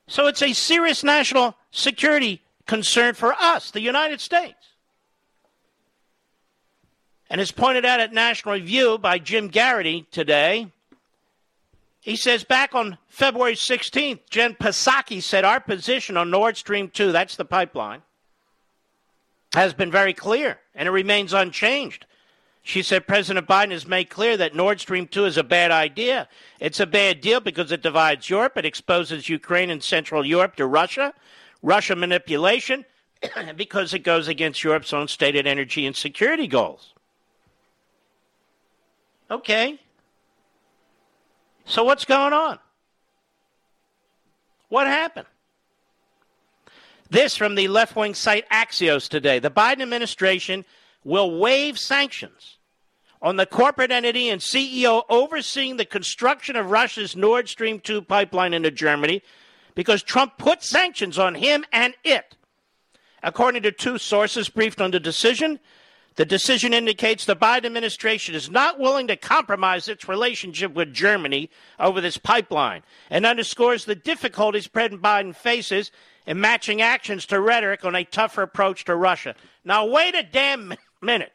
So it's a serious national security concern for us, the United States. And as pointed out at National Review by Jim Geraghty today, he says back on February 16th, Jen Psaki said our position on Nord Stream 2, that's the pipeline, has been very clear, and it remains unchanged. She said President Biden has made clear that Nord Stream 2 is a bad idea. It's a bad deal because it divides Europe, it exposes Ukraine and Central Europe to Russia, Russia manipulation, because it goes against Europe's own stated energy and security goals. Okay. So what's going on? What happened? This from the left wing site Axios today. The Biden administration will waive sanctions on the corporate entity and CEO overseeing the construction of Russia's Nord Stream 2 pipeline into Germany because Trump put sanctions on him and it. According to two sources briefed on the decision, the decision indicates the Biden administration is not willing to compromise its relationship with Germany over this pipeline and underscores the difficulties President Biden faces in matching actions to rhetoric on a tougher approach to Russia. Now, wait a damn minute.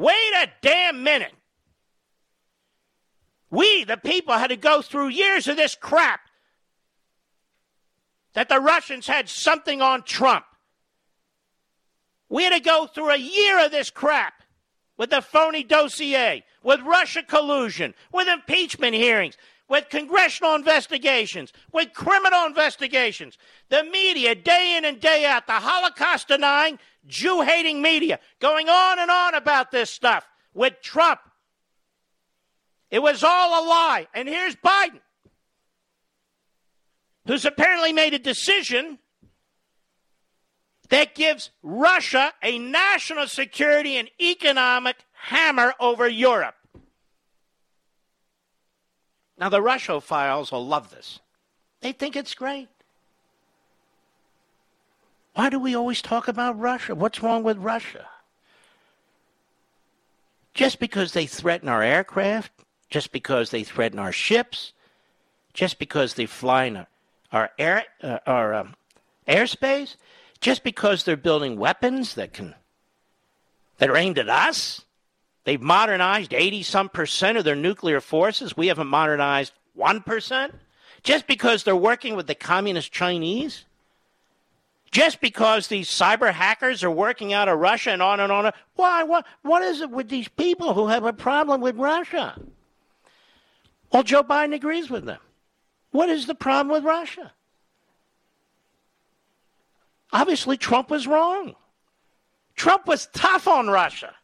Wait a damn minute. We, the people, had to go through years of this crap that the Russians had something on Trump. We had to go through a year of this crap with the phony dossier, with Russia collusion, with impeachment hearings, with congressional investigations, with criminal investigations. The media, day in and day out, the Holocaust denying, Jew hating media, going on and on about this stuff with Trump. It was all a lie. And here's Biden, who's apparently made a decision that gives Russia a national security and economic hammer over Europe. Now, the Russophiles will love this. They think it's great. Why do we always talk about Russia? What's wrong with Russia? Just because they threaten our aircraft, just because they threaten our ships, just because they fly in our air, uh, our um, airspace, just because they're building weapons that can that are aimed at us. They've modernized 80 some percent of their nuclear forces. We haven't modernized 1%. Just because they're working with the communist Chinese? Just because these cyber hackers are working out of Russia and on and on. Why? What, what is it with these people who have a problem with Russia? Well, Joe Biden agrees with them. What is the problem with Russia? Obviously, Trump was wrong. Trump was tough on Russia.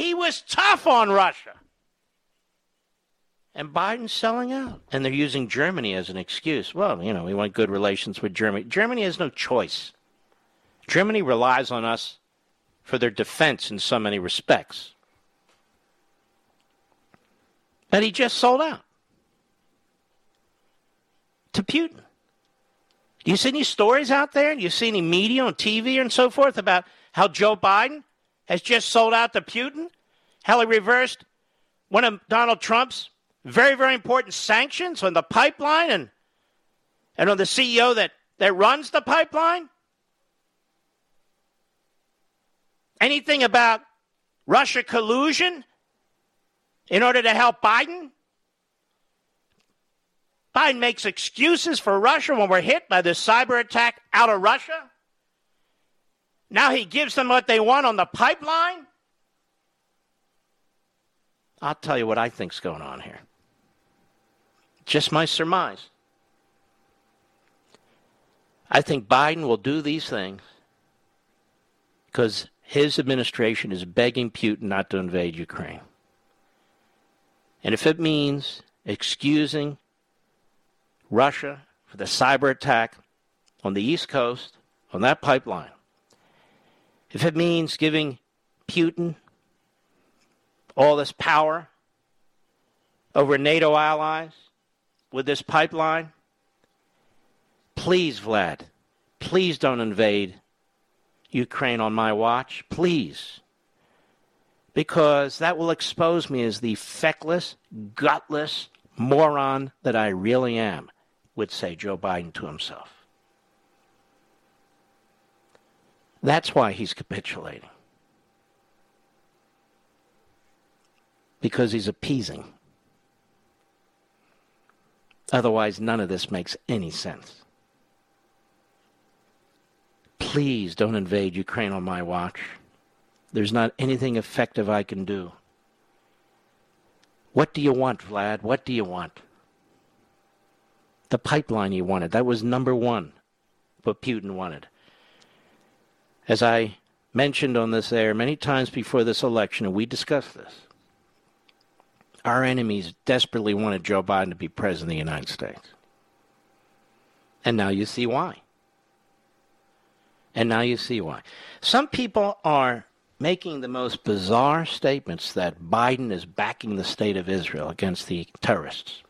He was tough on Russia. And Biden's selling out. And they're using Germany as an excuse. Well, you know, we want good relations with Germany. Germany has no choice. Germany relies on us for their defense in so many respects. But he just sold out to Putin. Do you see any stories out there? Do you see any media on TV and so forth about how Joe Biden has just sold out to Putin? How he reversed one of Donald Trump's very, very important sanctions on the pipeline and, and on the CEO that, that runs the pipeline? Anything about Russia collusion in order to help Biden? Biden makes excuses for Russia when we're hit by this cyber attack out of Russia. Now he gives them what they want on the pipeline. I'll tell you what I think's going on here. Just my surmise. I think Biden will do these things because his administration is begging Putin not to invade Ukraine. And if it means excusing Russia for the cyber attack on the East Coast, on that pipeline, if it means giving Putin all this power over NATO allies with this pipeline, please, Vlad, please don't invade Ukraine on my watch. Please. Because that will expose me as the feckless, gutless moron that I really am would say Joe Biden to himself. That's why he's capitulating. Because he's appeasing. Otherwise, none of this makes any sense. Please don't invade Ukraine on my watch. There's not anything effective I can do. What do you want, Vlad? What do you want? the pipeline he wanted. That was number one, what Putin wanted. As I mentioned on this air many times before this election, and we discussed this, our enemies desperately wanted Joe Biden to be president of the United States. And now you see why. And now you see why. Some people are making the most bizarre statements that Biden is backing the state of Israel against the terrorists.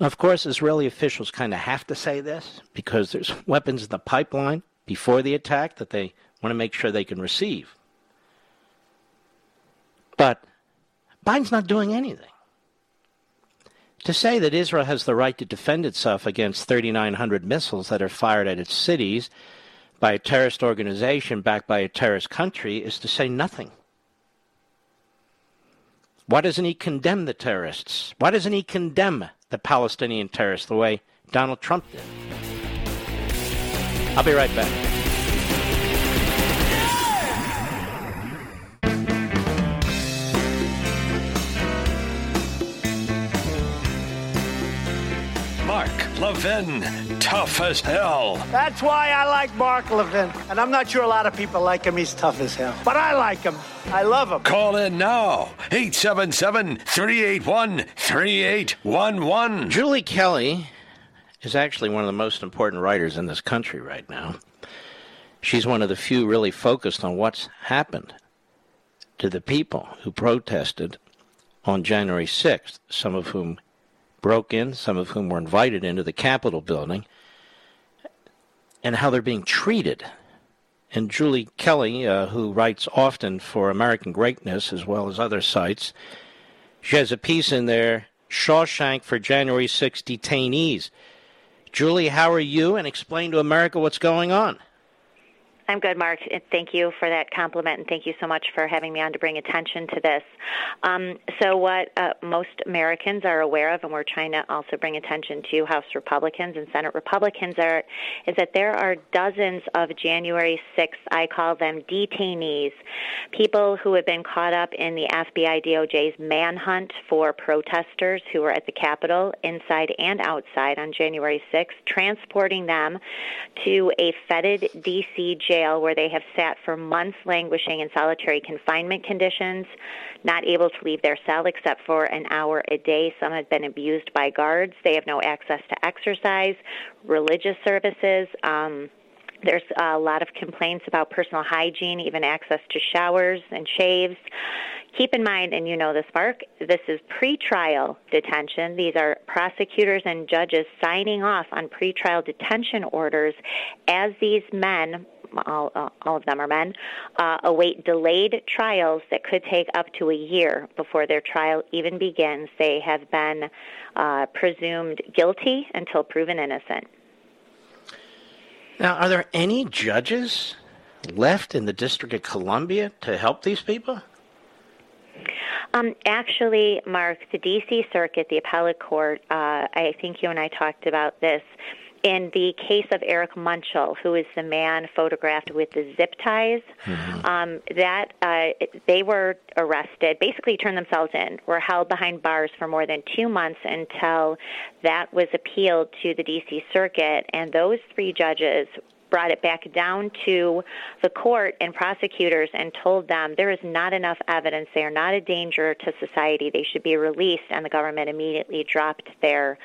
Of course, Israeli officials kind of have to say this because there's weapons in the pipeline before the attack that they want to make sure they can receive. But Biden's not doing anything. To say that Israel has the right to defend itself against 3,900 missiles that are fired at its cities by a terrorist organization backed by a terrorist country is to say nothing. Why doesn't he condemn the terrorists? Why doesn't he condemn the Palestinian terrorists the way Donald Trump did. I'll be right back. Mark Levin, tough as hell. That's why I like Mark Levin. And I'm not sure a lot of people like him. He's tough as hell. But I like him. I love him. Call in now. 877 381 3811. Julie Kelly is actually one of the most important writers in this country right now. She's one of the few really focused on what's happened to the people who protested on January 6th, some of whom broke in, some of whom were invited into the Capitol building, and how they're being treated. And Julie Kelly, uh, who writes often for American Greatness as well as other sites, she has a piece in there Shawshank for January 6 detainees. Julie, how are you? And explain to America what's going on. I'm good, Mark. Thank you for that compliment, and thank you so much for having me on to bring attention to this. Um, so, what uh, most Americans are aware of, and we're trying to also bring attention to House Republicans and Senate Republicans, are is that there are dozens of January 6th, I call them detainees, people who have been caught up in the FBI DOJ's manhunt for protesters who were at the Capitol, inside and outside, on January 6th, transporting them to a fetid D.C. jail jail where they have sat for months languishing in solitary confinement conditions, not able to leave their cell except for an hour a day. Some have been abused by guards. They have no access to exercise, religious services. Um, there's a lot of complaints about personal hygiene, even access to showers and shaves. Keep in mind, and you know this, Mark, this is pretrial detention. These are prosecutors and judges signing off on pretrial detention orders as these men all, uh, all of them are men, uh, await delayed trials that could take up to a year before their trial even begins. They have been uh, presumed guilty until proven innocent. Now, are there any judges left in the District of Columbia to help these people? Um, actually, Mark, the D.C. Circuit, the appellate court, uh, I think you and I talked about this in the case of Eric Munchel, who is the man photographed with the zip ties, mm-hmm. um, that uh, they were arrested, basically turned themselves in, were held behind bars for more than two months until that was appealed to the D.C. Circuit, and those three judges brought it back down to the court and prosecutors and told them there is not enough evidence. They are not a danger to society. They should be released. And the government immediately dropped their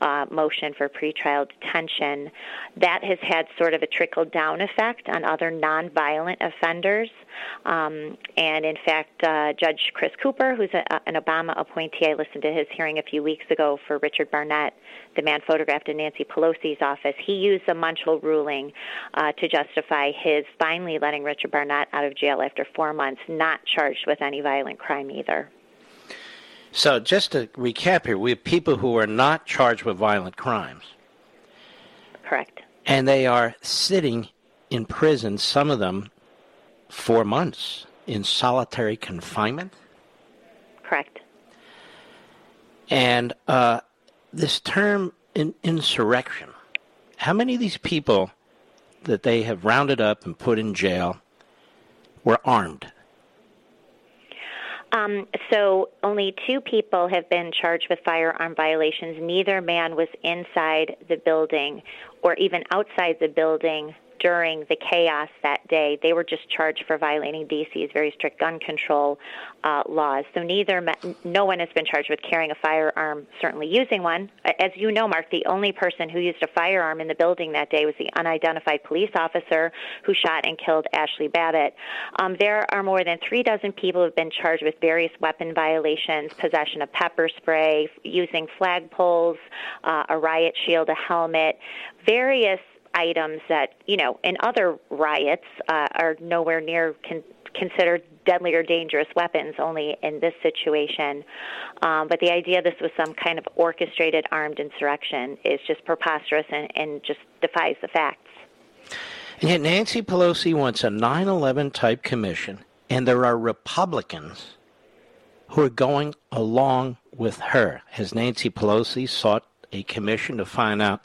uh, motion for pretrial detention. That has had sort of a trickle down effect on other nonviolent offenders. Um, and in fact, uh, Judge Chris Cooper, who's a, an Obama appointee, I listened to his hearing a few weeks ago for Richard Barnett, the man photographed in Nancy Pelosi's office. He used the Munchel ruling uh, to justify his finally letting Richard Barnett out of jail after four months, not charged with any violent crime either. So, just to recap here, we have people who are not charged with violent crimes. Correct. And they are sitting in prison, some of them four months in solitary confinement? Correct. And uh, this term in, insurrection, how many of these people that they have rounded up and put in jail were armed? Um, so only two people have been charged with firearm violations. Neither man was inside the building or even outside the building during the chaos that day. They were just charged for violating DC's very strict gun control uh, laws. So neither, no one has been charged with carrying a firearm, certainly using one. As you know, Mark, the only person who used a firearm in the building that day was the unidentified police officer who shot and killed Ashli Babbitt. Um, there are more than three dozen people who have been charged with various weapon violations, possession of pepper spray, using flagpoles, uh, a riot shield, a helmet, various items that, you know, in other riots uh, are nowhere near con- considered deadly or dangerous weapons, only in this situation. Um, but the idea this was some kind of orchestrated armed insurrection is just preposterous and, and just defies the facts. And yet, Nancy Pelosi wants a 9 11 type commission, and there are Republicans who are going along with her. Has Nancy Pelosi sought a commission to find out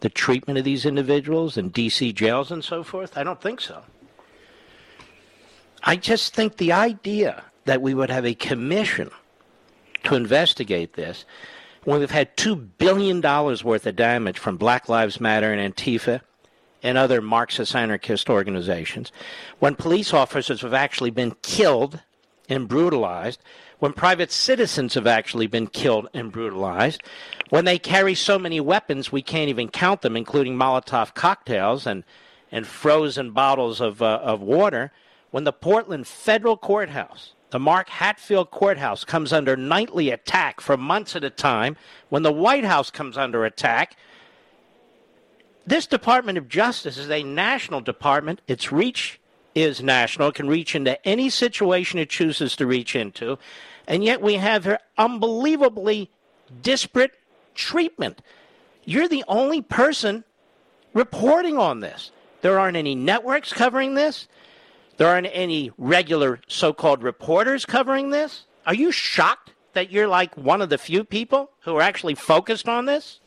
the treatment of these individuals in D.C. jails and so forth? I don't think so. I just think the idea that we would have a commission to investigate this when we've had $2 billion worth of damage from Black Lives Matter and Antifa and other Marxist anarchist organizations, when police officers have actually been killed and brutalized, when private citizens have actually been killed and brutalized, when they carry so many weapons we can't even count them, including Molotov cocktails and, and frozen bottles of, uh, of water, when the Portland Federal Courthouse, the Mark Hatfield Courthouse, comes under nightly attack for months at a time, when the White House comes under attack, this Department of Justice is a national department. Its reach is national. It can reach into any situation it chooses to reach into and yet we have her unbelievably disparate treatment. You're the only person reporting on this. There aren't any networks covering this. There aren't any regular so called reporters covering this. Are you shocked that you're like one of the few people who are actually focused on this?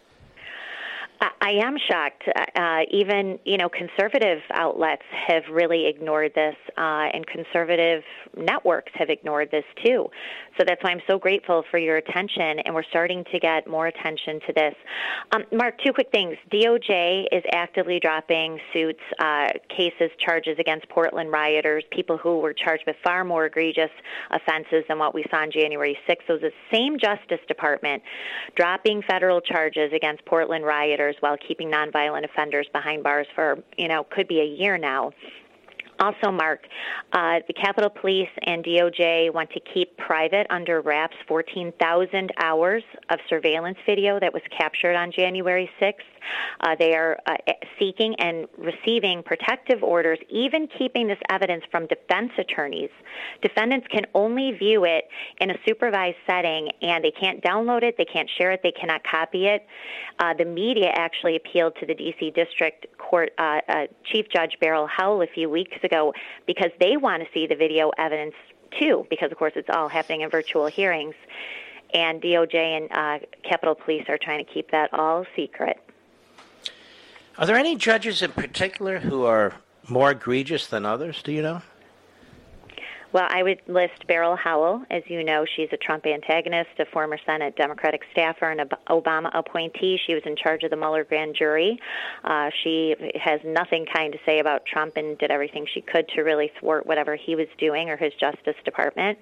I am shocked. Uh, even you know, conservative outlets have really ignored this, uh, and conservative networks have ignored this too. So that's why I'm so grateful for your attention, and we're starting to get more attention to this. Um, Mark, two quick things. DOJ is actively dropping suits, uh, cases, charges against Portland rioters, people who were charged with far more egregious offenses than what we saw on January 6th. So the same Justice Department dropping federal charges against Portland rioters while keeping nonviolent offenders behind bars for, you know, could be a year now. Also, Mark, uh, the Capitol Police and DOJ want to keep private under wraps 14,000 hours of surveillance video that was captured on January 6th. Uh, they are uh, seeking and receiving protective orders, even keeping this evidence from defense attorneys. Defendants can only view it in a supervised setting, and they can't download it, they can't share it, they cannot copy it. Uh, the media actually appealed to the D.C. District Court uh, uh, Chief Judge Beryl Howell a few weeks ago because they want to see the video evidence too, because of course it's all happening in virtual hearings. And DOJ and uh, Capitol Police are trying to keep that all secret. Are there any judges in particular who are more egregious than others? Do you know? Well, I would list Beryl Howell. As you know, she's a Trump antagonist, a former Senate Democratic staffer, and an Obama appointee. She was in charge of the Mueller grand jury. Uh, she has nothing kind to say about Trump and did everything she could to really thwart whatever he was doing or his Justice Department.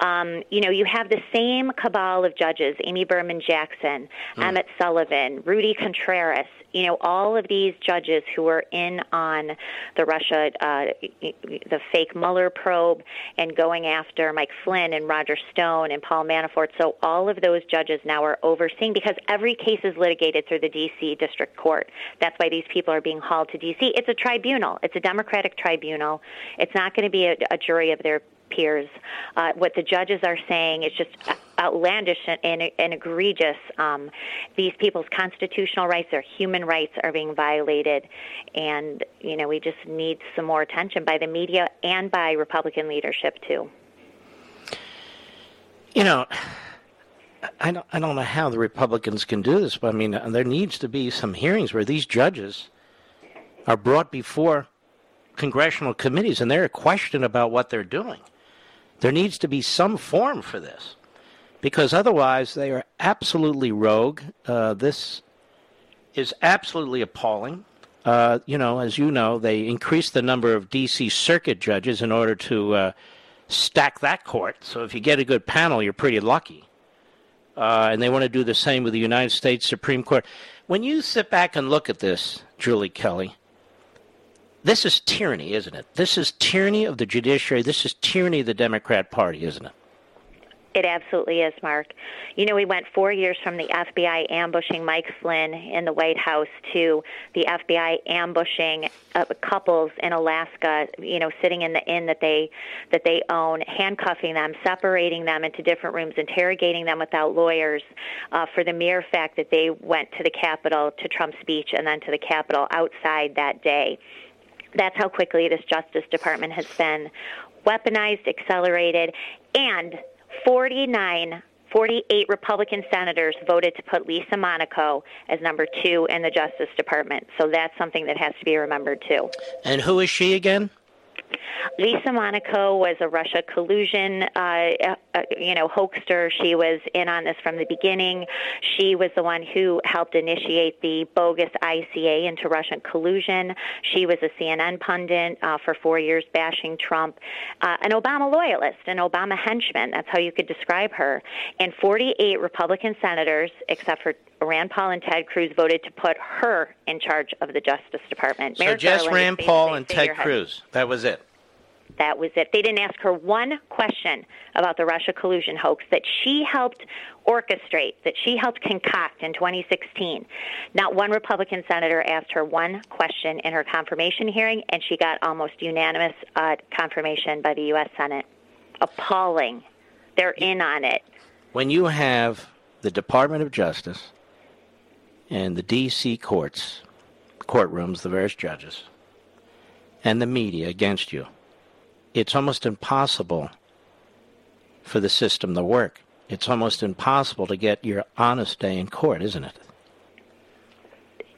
Um, you know, you have the same cabal of judges Amy Berman Jackson, mm. Emmet Sullivan, Rudy Contreras, you know, all of these judges who were in on the Russia, uh, the fake Mueller probe, and going after Mike Flynn and Roger Stone and Paul Manafort. So all of those judges now are overseeing because every case is litigated through the D.C. District Court. That's why these people are being hauled to D.C. It's a tribunal. It's a Democratic tribunal. It's not going to be a, a jury of their peers. Uh, what the judges are saying is just outlandish and, and egregious. Um, these people's constitutional rights, their human rights, are being violated, and you know we just need some more attention by the media and by Republican leadership too. You know. I don't, I don't know how the Republicans can do this, but I mean, there needs to be some hearings where these judges are brought before congressional committees and they're questioned about what they're doing. There needs to be some form for this because otherwise they are absolutely rogue. Uh, this is absolutely appalling. Uh, you know, as you know, they increased the number of D.C. circuit judges in order to uh, stack that court. So if you get a good panel, you're pretty lucky. Uh, and they want to do the same with the United States Supreme Court. When you sit back and look at this, Julie Kelly, this is tyranny, isn't it? This is tyranny of the judiciary. This is tyranny of the Democrat Party, isn't it? It absolutely is, Mark. You know, we went four years from the FBI ambushing Mike Flynn in the White House to the FBI ambushing uh, couples in Alaska. You know, sitting in the inn that they that they own, handcuffing them, separating them into different rooms, interrogating them without lawyers, uh, for the mere fact that they went to the Capitol to Trump's speech and then to the Capitol outside that day. That's how quickly this Justice Department has been weaponized, accelerated, and 49 48 Republican senators voted to put Lisa Monaco as number two in the Justice Department. So that's something that has to be remembered too. And who is she again? Lisa Monaco was a Russia collusion, uh, uh, you know, hoaxer. She was in on this from the beginning. She was the one who helped initiate the bogus ICA into Russian collusion. She was a CNN pundit uh, for four years, bashing Trump, uh, an Obama loyalist, an Obama henchman. That's how you could describe her. And 48 Republican senators, except for Rand Paul and Ted Cruz voted to put her in charge of the Justice Department. So just Garland Rand Paul and Ted Cruz. That was it. That was it. They didn't ask her one question about the Russia collusion hoax that she helped orchestrate, that she helped concoct in 2016. Not one Republican senator asked her one question in her confirmation hearing, and she got almost unanimous uh, confirmation by the U.S. Senate. Appalling. They're in on it. When you have the Department of Justice and the D.C. courts, courtrooms, the various judges, and the media against you, it's almost impossible for the system to work. It's almost impossible to get your honest day in court, isn't it?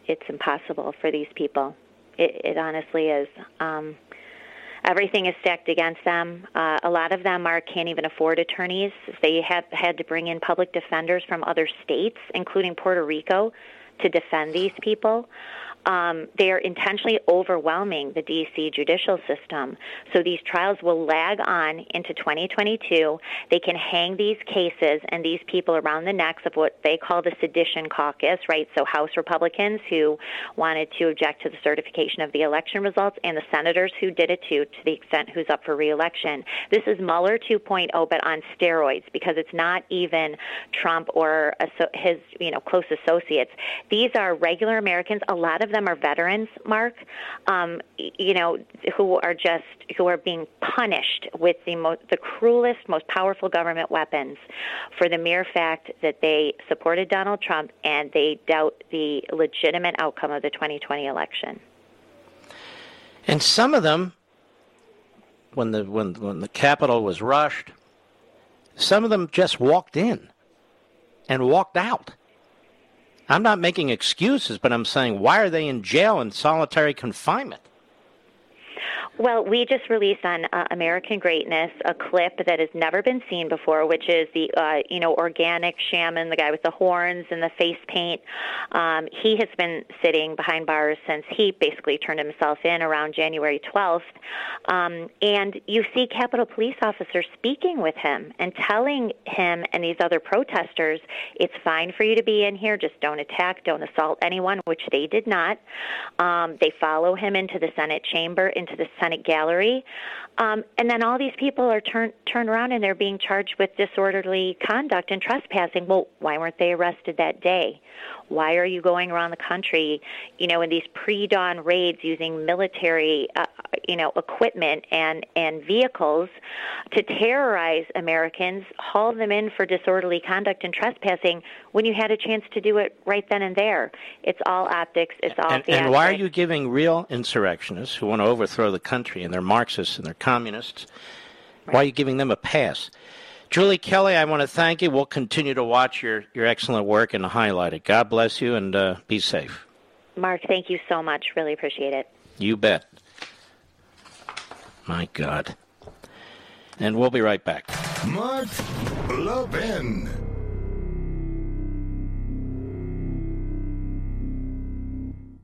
It's impossible for these people. It, it honestly is. Um, everything is stacked against them. Uh, a lot of them are can't even afford attorneys. They have had to bring in public defenders from other states, including Puerto Rico, to defend these people um, they are intentionally overwhelming the D.C. judicial system. So these trials will lag on into 2022. They can hang these cases and these people around the necks of what they call the sedition caucus, right? So House Republicans who wanted to object to the certification of the election results and the senators who did it too, to the extent who's up for reelection. This is Mueller 2.0, but on steroids because it's not even Trump or his, you know, close associates. These are regular Americans. A lot of of them are veterans, Mark, um, you know, who are just who are being punished with the most, the cruelest, most powerful government weapons for the mere fact that they supported Donald Trump and they doubt the legitimate outcome of the 2020 election. And some of them, when the when when the Capitol was rushed, some of them just walked in and walked out. I'm not making excuses, but I'm saying why are they in jail in solitary confinement? Well, we just released on uh, American Greatness a clip that has never been seen before, which is the uh, you know organic shaman, the guy with the horns and the face paint. Um, he has been sitting behind bars since he basically turned himself in around January 12th, um, and you see Capitol Police officers speaking with him and telling him and these other protesters, it's fine for you to be in here, just don't attack, don't assault anyone, which they did not. Um, they follow him into the Senate chamber, into the Senate gallery. Um, and then all these people are turned turned around and they're being charged with disorderly conduct and trespassing. Well, why weren't they arrested that day? Why are you going around the country, you know, in these pre-dawn raids using military, uh, you know, equipment and and vehicles to terrorize Americans, haul them in for disorderly conduct and trespassing when you had a chance to do it right then and there? It's all optics. It's all. And, and why are you giving real insurrectionists who want to overthrow the country and they're Marxists and they're communists? Why are you giving them a pass? Julie Kelly, I want to thank you. We'll continue to watch your, your excellent work and highlight it. God bless you and uh, be safe. Mark, thank you so much. Really appreciate it. You bet. My God. And we'll be right back. Mark Levin.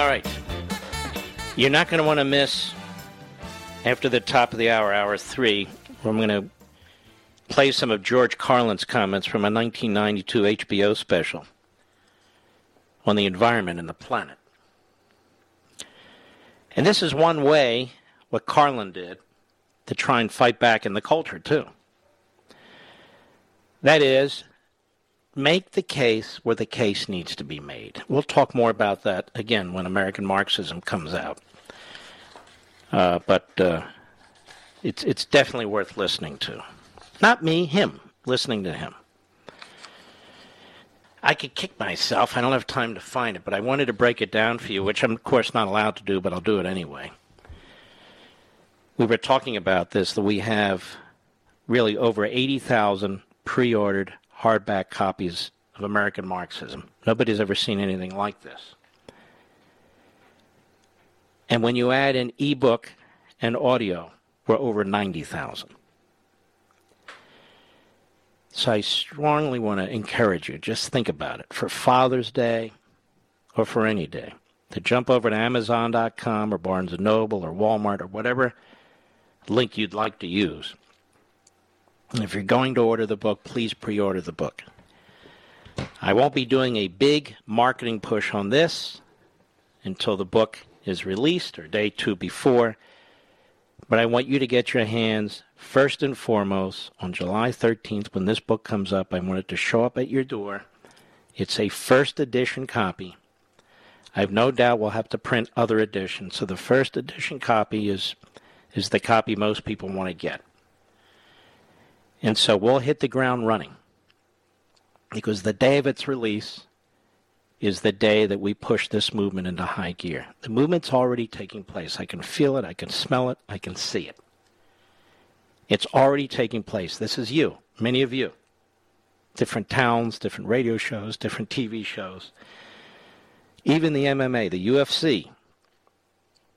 All right. You're not going to want to miss after the top of the hour, hour three, where I'm going to play some of George Carlin's comments from a 1992 HBO special on the environment and the planet. And this is one way what Carlin did to try and fight back in the culture, too. That is, make the case where the case needs to be made. We'll talk more about that again when American Marxism comes out. Uh, but uh, it's it's definitely worth listening to. Not me, him. Listening to him. I could kick myself. I don't have time to find it, but I wanted to break it down for you, which I'm, of course, not allowed to do, but I'll do it anyway. We were talking about this that we have really over 80,000 pre ordered hardback copies of American Marxism. Nobody's ever seen anything like this. And when you add an ebook and audio, we're over 90,000. So I strongly want to encourage you, just think about it, for Father's Day or for any day, to jump over to Amazon.com or Barnes & Noble or Walmart or whatever link you'd like to use. If you're going to order the book, please pre-order the book. I won't be doing a big marketing push on this until the book is released or day two before. But I want you to get your hands first and foremost on July 13th when this book comes up. I want it to show up at your door. It's a first edition copy. I have no doubt we'll have to print other editions. So the first edition copy is is the copy most people want to get. And so we'll hit the ground running. Because the day of its release, is the day that we push this movement into high gear. The movement's already taking place. I can feel it, I can smell it, I can see it. It's already taking place. This is you, many of you. Different towns, different radio shows, different TV shows. Even the MMA, the UFC.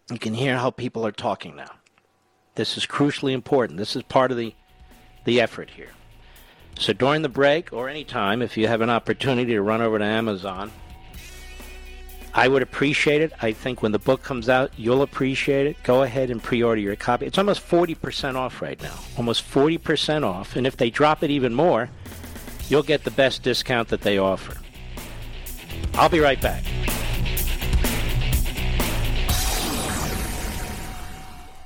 You can hear how people are talking now. This is crucially important. This is part of the, the effort here. So during the break or any time, if you have an opportunity to run over to Amazon, I would appreciate it. I think when the book comes out, you'll appreciate it. Go ahead and pre order your copy. It's almost 40% off right now. Almost 40% off. And if they drop it even more, you'll get the best discount that they offer. I'll be right back.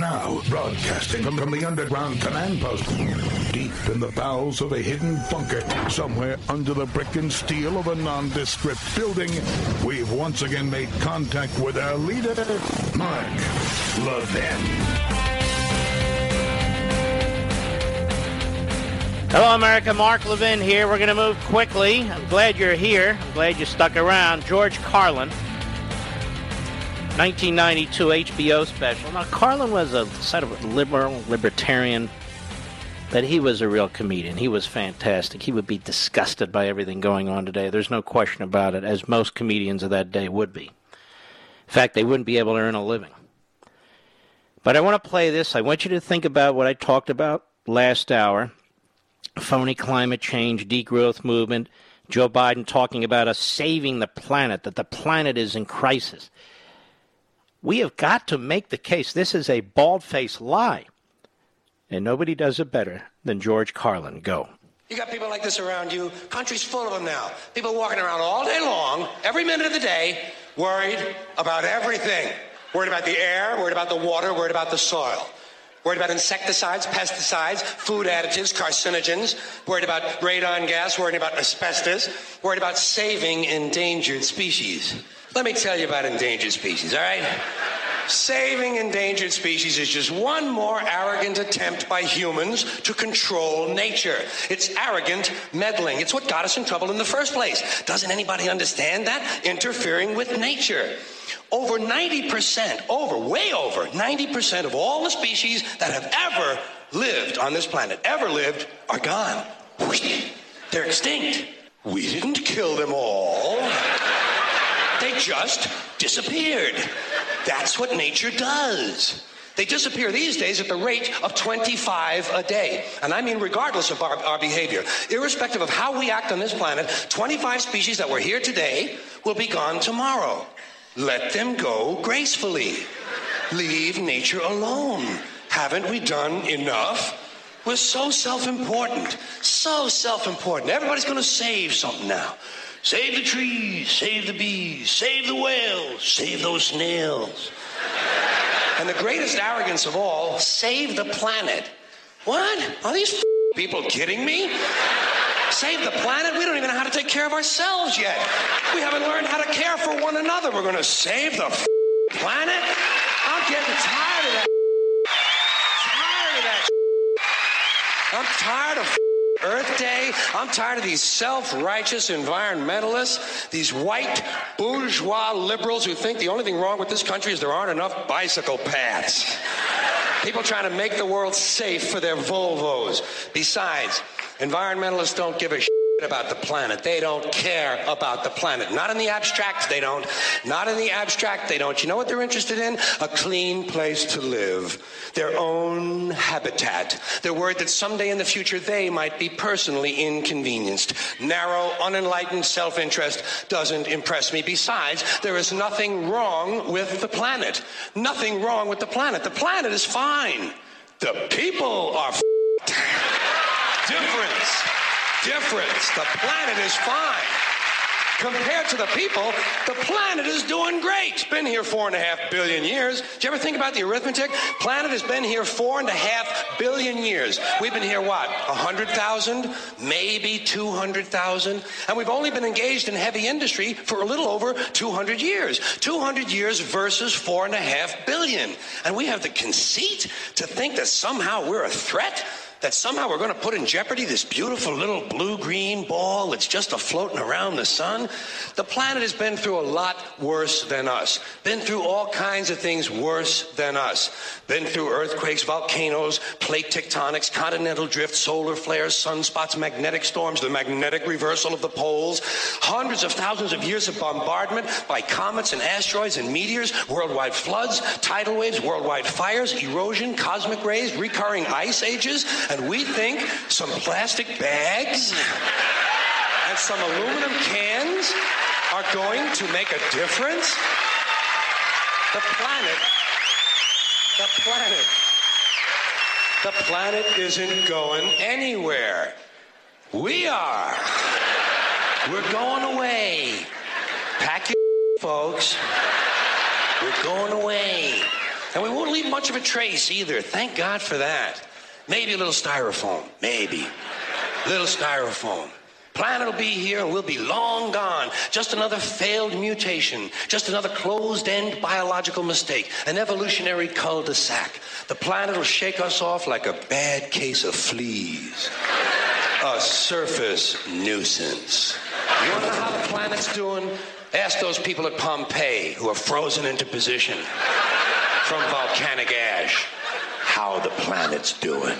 Now, broadcasting from, the underground command post, deep in the bowels of a hidden bunker, somewhere under the brick and steel of a nondescript building, we've once again made contact with our leader, Mark Levin. Hello, America. Mark Levin here. We're going to move quickly. I'm glad you're here. I'm glad you stuck around. George Carlin, 1992 HBO special. Now, Carlin was a sort of liberal, libertarian, but he was a real comedian. He was fantastic. He would be disgusted by everything going on today. There's no question about it, as most comedians of that day would be. In fact, they wouldn't be able to earn a living. But I want to play this. I want you to think about what I talked about last hour phony climate change, degrowth movement, Joe Biden talking about us saving the planet, that the planet is in crisis. We have got to make the case. This is a bald faced lie. And nobody does it better than George Carlin. Go. You got people like this around you. Country's full of them now. People walking around all day long, every minute of the day, worried about everything. Worried about the air, worried about the water, worried about the soil. Worried about insecticides, pesticides, food additives, carcinogens. Worried about radon gas, worried about asbestos. Worried about saving endangered species. Let me tell you about endangered species, all right? Saving endangered species is just one more arrogant attempt by humans to control nature. It's arrogant meddling. It's what got us in trouble in the first place. Doesn't anybody understand that? Interfering with nature. Over 90%, over, way over 90% of all the species that have ever lived on this planet, ever lived, are gone. They're extinct. We didn't kill them all. Just disappeared. That's what nature does. They disappear these days at the rate of 25 a day. And I mean, regardless of our, our, behavior, irrespective of how we act on this planet, 25 species that were here today will be gone tomorrow. Let them go gracefully. Leave nature alone. Haven't we done enough? We're so self important. So self important. Everybody's going to save something now. Save the trees, save the bees, save the whales, save those snails. And the greatest arrogance of all, save the planet. What? Are these people kidding me? Save the planet? We don't even know how to take care of ourselves yet. We haven't learned how to care for one another. We're going to save the planet? I'm getting tired of that. Tired of that. I'm tired of Earth Day. I'm tired of these self righteous environmentalists, these white bourgeois liberals who think the only thing wrong with this country is there aren't enough bicycle paths. People trying to make the world safe for their Volvos. Besides, environmentalists don't give a shit about the planet. They don't care about the planet. Not in the abstract, they don't. Not in the abstract, they don't. You know what they're interested in? A clean place to live, their own habitat. They're worried that someday in the future they might be personally inconvenienced. Narrow, unenlightened self interest doesn't impress me. Besides, there is nothing wrong with the planet. Nothing wrong with the planet. The planet is fine. The people are difference difference. The planet is fine. Compared to the people, the planet is doing great. It's been here four and a half billion years. Did you ever think about the arithmetic? Planet has been here four and a half billion years. We've been here, what, 100,000? Maybe 200,000? And we've only been engaged in heavy industry for a little over 200 years. 200 years versus four and a half billion. And we have the conceit to think that somehow we're a threat that somehow we're going to put in jeopardy this beautiful little blue green ball that's just a floating around the sun. The planet has been through a lot worse than us, been through all kinds of things worse than us, been through earthquakes, volcanoes, plate tectonics, continental drift, solar flares, sunspots, magnetic storms, the magnetic reversal of the poles, hundreds of thousands of years of bombardment by comets and asteroids and meteors, worldwide floods, tidal waves, worldwide fires, erosion, cosmic rays, recurring ice ages, and we think some plastic bags and some aluminum cans are going to make a difference? The planet, the planet, the planet isn't going anywhere. We are. We're going away. Pack your folks. We're going away. And we won't leave much of a trace either. Thank God for that. Maybe a little styrofoam. Maybe. Little styrofoam. Planet will be here and we'll be long gone. Just another failed mutation. Just another closed end biological mistake. An evolutionary cul de sac. The planet will shake us off like a bad case of fleas. A surface nuisance. You want to know how the planet's doing? Ask those people at Pompeii who are frozen into position from volcanic ash how the planet's doing.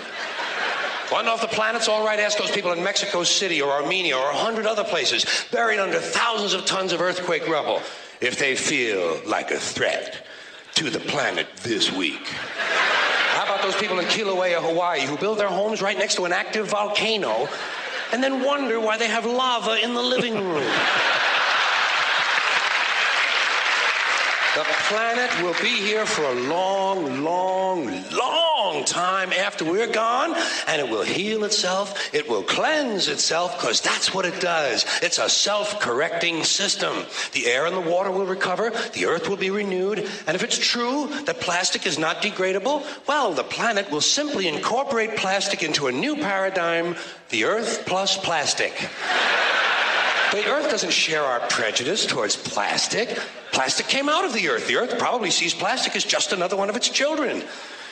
Want to know if the planet's all right? Ask those people in Mexico City or Armenia or a hundred other places buried under thousands of tons of earthquake rubble if they feel like a threat to the planet this week. How about those people in Kilauea, Hawaii, who build their homes right next to an active volcano and then wonder why they have lava in the living room? The planet will be here for a long, long, long time after we're gone, and it will heal itself. It will cleanse itself, because that's what it does. It's a self correcting system. The air and the water will recover, the earth will be renewed, and if it's true that plastic is not degradable, well, the planet will simply incorporate plastic into a new paradigm the earth plus plastic. The Earth doesn't share our prejudice towards plastic. Plastic came out of the Earth. The Earth probably sees plastic as just another one of its children.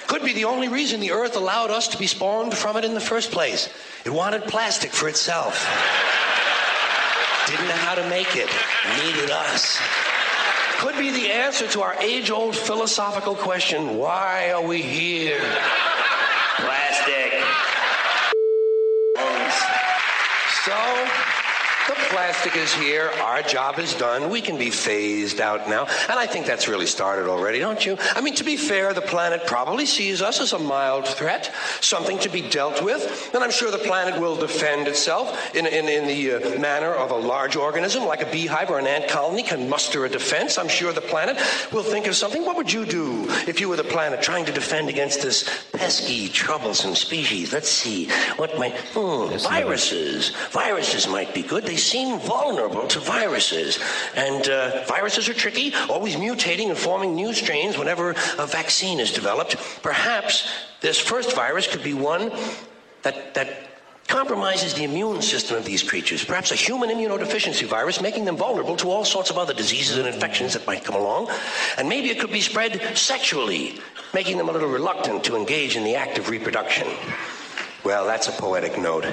Could be the only reason the Earth allowed us to be spawned from it in the first place. It wanted plastic for itself. Didn't know how to make it. Needed us. Could be the answer to our age old philosophical question why are we here? Plastic. So, plastic is here. Our job is done. We can be phased out now. And I think that's really started already, don't you? I mean, to be fair, the planet probably sees us as a mild threat, something to be dealt with. And I'm sure the planet will defend itself in, in, in the uh, manner of a large organism, like a beehive or an ant colony can muster a defense. I'm sure the planet will think of something. What would you do if you were the planet trying to defend against this pesky, troublesome species? Let's see. What might. Hmm, viruses. Viruses might be good. They seem vulnerable to viruses. And uh, viruses are tricky, always mutating and forming new strains whenever a vaccine is developed. Perhaps this first virus could be one that, that compromises the immune system of these creatures. Perhaps a human immunodeficiency virus, making them vulnerable to all sorts of other diseases and infections that might come along. And maybe it could be spread sexually, making them a little reluctant to engage in the act of reproduction. Well, that's a poetic note.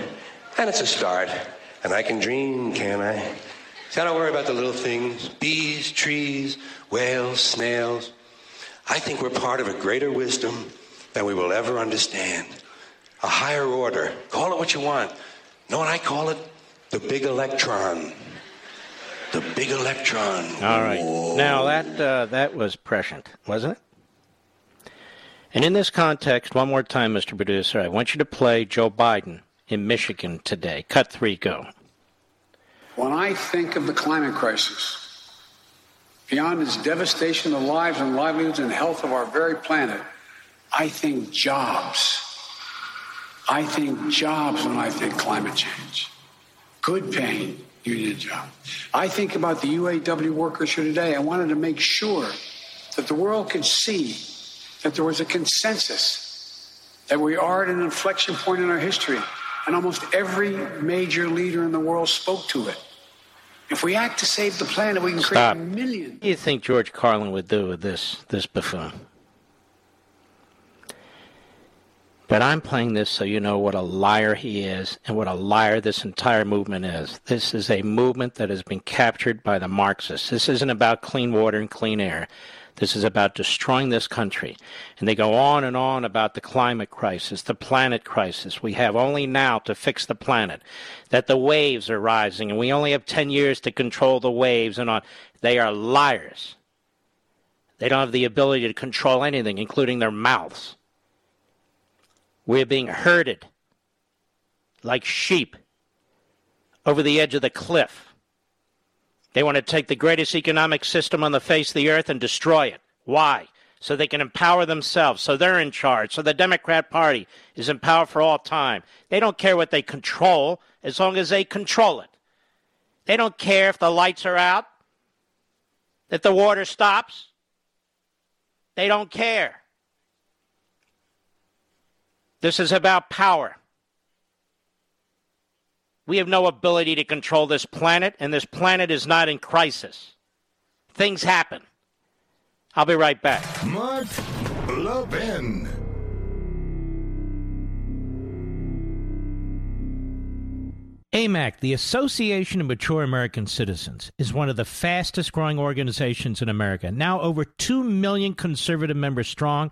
And it's a start. And I can dream, can I? See, I don't worry about the little things bees, trees, whales, snails. I think we're part of a greater wisdom than we will ever understand a higher order. Call it what you want. know what I call it? The big electron. The big electron. All right. Whoa. Now that uh, that was prescient, wasn't it? And in this context, one more time, Mr. Producer, I want you to play Joe Biden in Michigan today. Cut three, go. When I think of the climate crisis, beyond its devastation of lives and livelihoods and health of our very planet, I think jobs I think jobs when I think climate change. Good paying union job. I think about the UAW workers here today. I wanted to make sure that the world could see that there was a consensus that we are at an inflection point in our history. And almost every major leader in the world spoke to it. If we act to save the planet, we can Stop. create millions. What do you think George Carlin would do with this this buffoon? But I'm playing this so you know what a liar he is and what a liar this entire movement is. This is a movement that has been captured by the Marxists. This isn't about clean water and clean air. This is about destroying this country. And they go on and on about the climate crisis, the planet crisis. We have only now to fix the planet. That the waves are rising and we only have 10 years to control the waves and on. They are liars. They don't have the ability to control anything, including their mouths. We're being herded like sheep over the edge of the cliff. They want to take the greatest economic system on the face of the earth and destroy it. Why? So they can empower themselves, so they're in charge, so the Democrat Party is in power for all time. They don't care what they control as long as they control it. They don't care if the lights are out, if the water stops. They don't care. This is about power. We have no ability to control this planet, and this planet is not in crisis. Things happen. I'll be right back. Mark Levin. AMAC, the Association of Mature American Citizens, is one of the fastest growing organizations in America. Now over 2 million conservative members strong,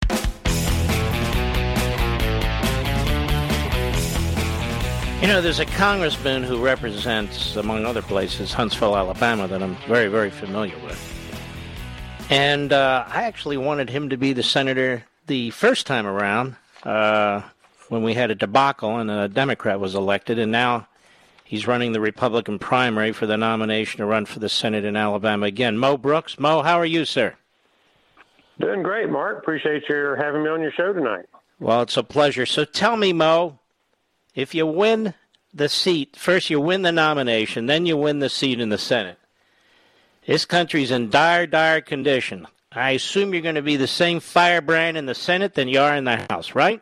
You know, there's a congressman who represents, among other places, Huntsville, Alabama, that I'm very, very familiar with. And uh, I actually wanted him to be the senator the first time around uh, when we had a debacle and a Democrat was elected, and now he's running the Republican primary for the nomination to run for the Senate in Alabama again. Mo Brooks. Mo, how are you, sir? Doing great, Mark. Appreciate your having me on your show tonight. Well, it's a pleasure. So tell me, Mo, if you win the seat, first you win the nomination, then you win the seat in the Senate. This country's in dire, dire condition. I assume you're going to be the same firebrand in the Senate than you are in the House, right?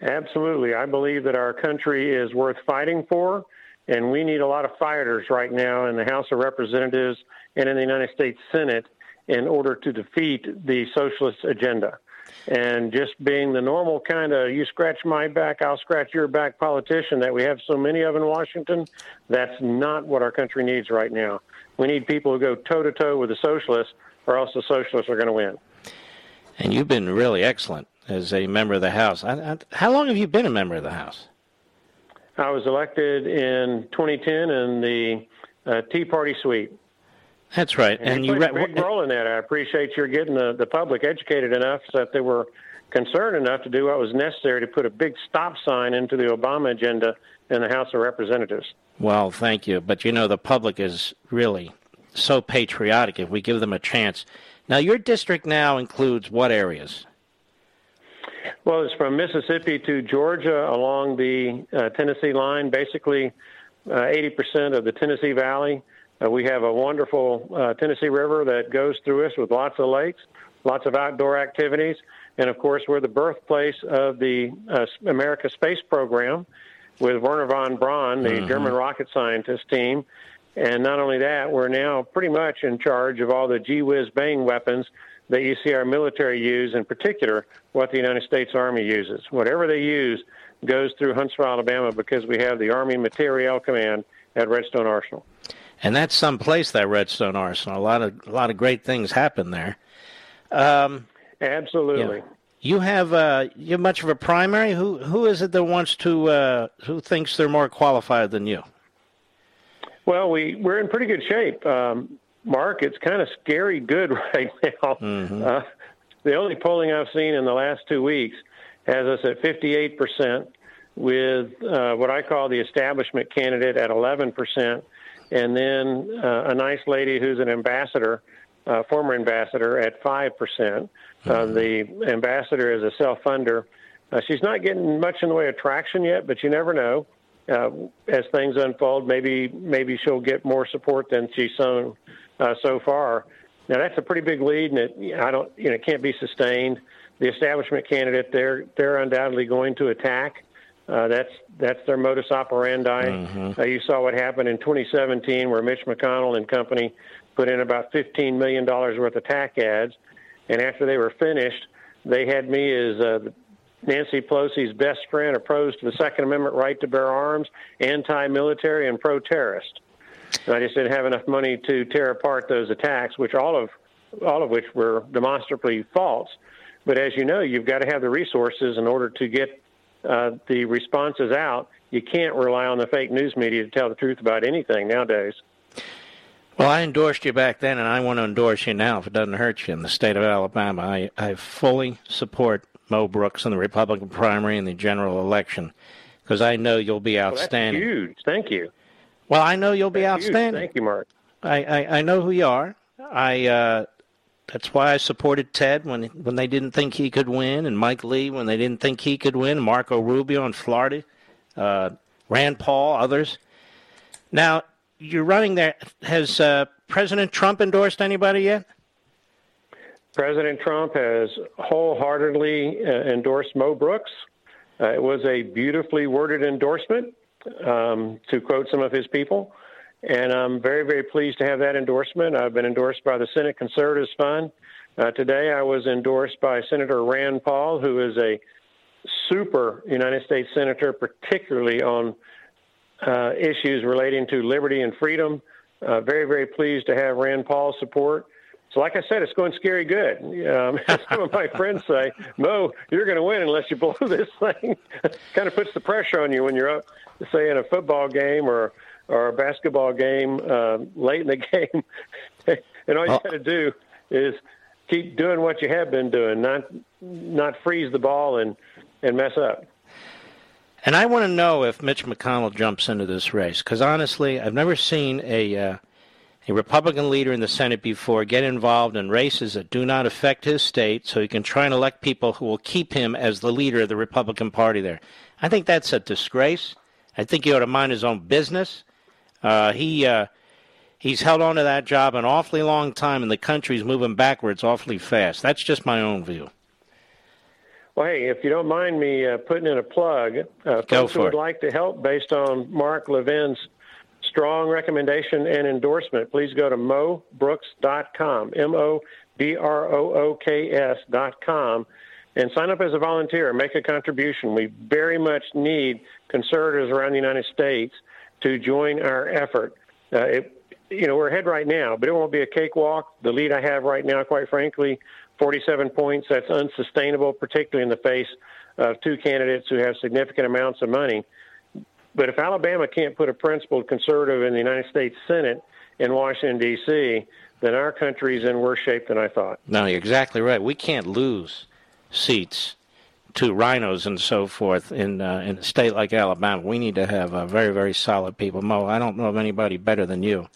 Absolutely. I believe that our country is worth fighting for, and we need a lot of fighters right now in the House of Representatives and in the United States Senate in order to defeat the socialist agenda. And just being the normal kind of you scratch my back, I'll scratch your back politician that we have so many of in Washington, that's not what our country needs right now. We need people who go toe to toe with the socialists, or else the socialists are going to win. And you've been really excellent as a member of the House. I, I, how long have you been a member of the House? I was elected in 2010 in the uh, Tea Party suite. That's right, and, and you, you played a big role in that. I appreciate your getting the, the public educated enough so that they were concerned enough to do what was necessary to put a big stop sign into the Obama agenda in the House of Representatives. Well, thank you, but you know the public is really so patriotic if we give them a chance. Now, your district now includes what areas? Well, it's from Mississippi to Georgia along the uh, Tennessee line, basically uh, 80% of the Tennessee Valley. Uh, we have a wonderful uh, Tennessee River that goes through us with lots of lakes, lots of outdoor activities. And of course, we're the birthplace of the uh, America Space Program with Wernher von Braun, the mm-hmm. German rocket scientist team. And not only that, we're now pretty much in charge of all the gee whiz bang weapons that you see our military use, in particular, what the United States Army uses. Whatever they use goes through Huntsville, Alabama, because we have the Army Materiel Command at Redstone Arsenal. And that's some place that Redstone Arsenal. A lot of a lot of great things happen there. Um, Absolutely. Yeah. You have uh, you have much of a primary. Who who is it that wants to uh, who thinks they're more qualified than you? Well, we we're in pretty good shape. Um, Mark, it's kind of scary good right now. Mm-hmm. Uh, the only polling I've seen in the last two weeks has us at 58%, with uh, what I call the establishment candidate at 11%, and then uh, a nice lady who's an ambassador, uh, former ambassador, at 5%. Uh, mm-hmm. the ambassador is a self funder. Uh, she's not getting much in the way of traction yet, but you never know. Uh, as things unfold, maybe maybe she'll get more support than she's shown uh, so far. Now that's a pretty big lead, and it I don't you know it can't be sustained. The establishment candidate they're they're undoubtedly going to attack. Uh, that's that's their modus operandi. Mm-hmm. Uh, you saw what happened in 2017, where Mitch McConnell and company put in about 15 million dollars worth of TAC ads, and after they were finished, they had me as uh, Nancy Pelosi's best friend, opposed to the Second Amendment right to bear arms, anti-military, and pro-terrorist. And I just didn't have enough money to tear apart those attacks, which all of all of which were demonstrably false. But as you know, you've got to have the resources in order to get uh, the is out. You can't rely on the fake news media to tell the truth about anything nowadays. Well, I endorsed you back then, and I want to endorse you now if it doesn't hurt you in the state of Alabama. I, I fully support Mo Brooks in the Republican primary and the general election because I know you'll be outstanding. Well, huge. Thank you. Well, I know you'll be outstanding. You. Thank you, Mark. I, I, I know who you are. I uh, that's why I supported Ted when when they didn't think he could win, and Mike Lee when they didn't think he could win, Marco Rubio in Florida, uh, Rand Paul, others. Now you're running there. Has uh, President Trump endorsed anybody yet? President Trump has wholeheartedly uh, endorsed Mo Brooks. Uh, it was a beautifully worded endorsement um, to quote some of his people. And I'm very, very pleased to have that endorsement. I've been endorsed by the Senate Conservatives Fund. Uh, today, I was endorsed by Senator Rand Paul, who is a super United States Senator, particularly on uh, issues relating to liberty and freedom. Uh, very, very pleased to have Rand Paul's support. So, like I said, it's going scary good. Um, some of my friends say, Mo, you're going to win unless you blow this thing. kind of puts the pressure on you when you're up say in a football game or or a basketball game uh, late in the game, and all you got to do is keep doing what you have been doing, not not freeze the ball and and mess up. And I want to know if Mitch McConnell jumps into this race because honestly, I've never seen a uh, a Republican leader in the Senate before get involved in races that do not affect his state, so he can try and elect people who will keep him as the leader of the Republican Party there. I think that's a disgrace. I think he ought to mind his own business. Uh, he uh, he's held on to that job an awfully long time, and the country's moving backwards awfully fast. That's just my own view. Well, hey, if you don't mind me uh, putting in a plug, uh, folks who would it. like to help based on Mark Levin's strong recommendation and endorsement, please go to mobrooks.com, M O B R O O K S.com, and sign up as a volunteer. Make a contribution. We very much need conservatives around the United States to join our effort. Uh, it, you know, we're ahead right now, but it won't be a cakewalk. The lead I have right now, quite frankly, 47 points, that's unsustainable, particularly in the face of two candidates who have significant amounts of money. But if Alabama can't put a principled conservative in the United States Senate in Washington, D.C., then our country's in worse shape than I thought. No, you're exactly right. We can't lose seats to rhinos and so forth in uh, in a state like Alabama. We need to have uh, very, very solid people. Mo, I don't know of anybody better than you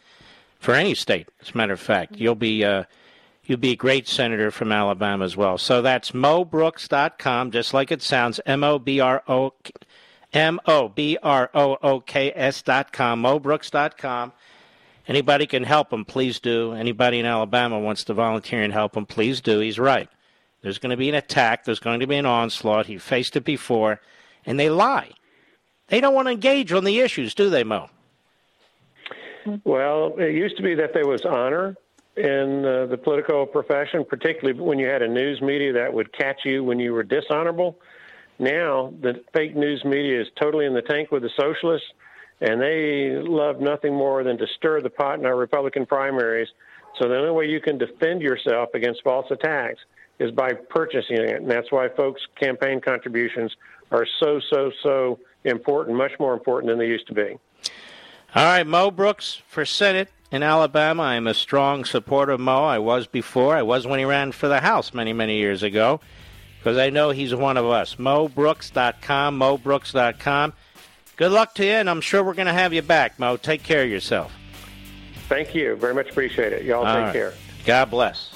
for any state. As a matter of fact, you'll be uh, you'll be a great senator from Alabama as well. So that's mobrooks.com, just like it sounds. M O B R O M O B R O O K S dot com, mobrooks.com. Anybody can help him, please do. Anybody in Alabama wants to volunteer and help him, please do. He's right. There's going to be an attack. There's going to be an onslaught. He faced it before, and they lie. They don't want to engage on the issues, do they, Mo? Well, it used to be that there was honor in uh, the political profession, particularly when you had a news media that would catch you when you were dishonorable. Now, the fake news media is totally in the tank with the socialists, and they love nothing more than to stir the pot in our Republican primaries. So the only way you can defend yourself against false attacks is by purchasing it. And that's why folks' campaign contributions are so, so, so important, much more important than they used to be. All right, Mo Brooks for Senate in Alabama. I am a strong supporter of Mo. I was before. I was when he ran for the House many, many years ago because I know he's one of us. MoBrooks.com, MoBrooks.com. Good luck to you, and I'm sure we're going to have you back, Mo. Take care of yourself. Thank you. Very much appreciate it. Y'all All take right. care. God bless.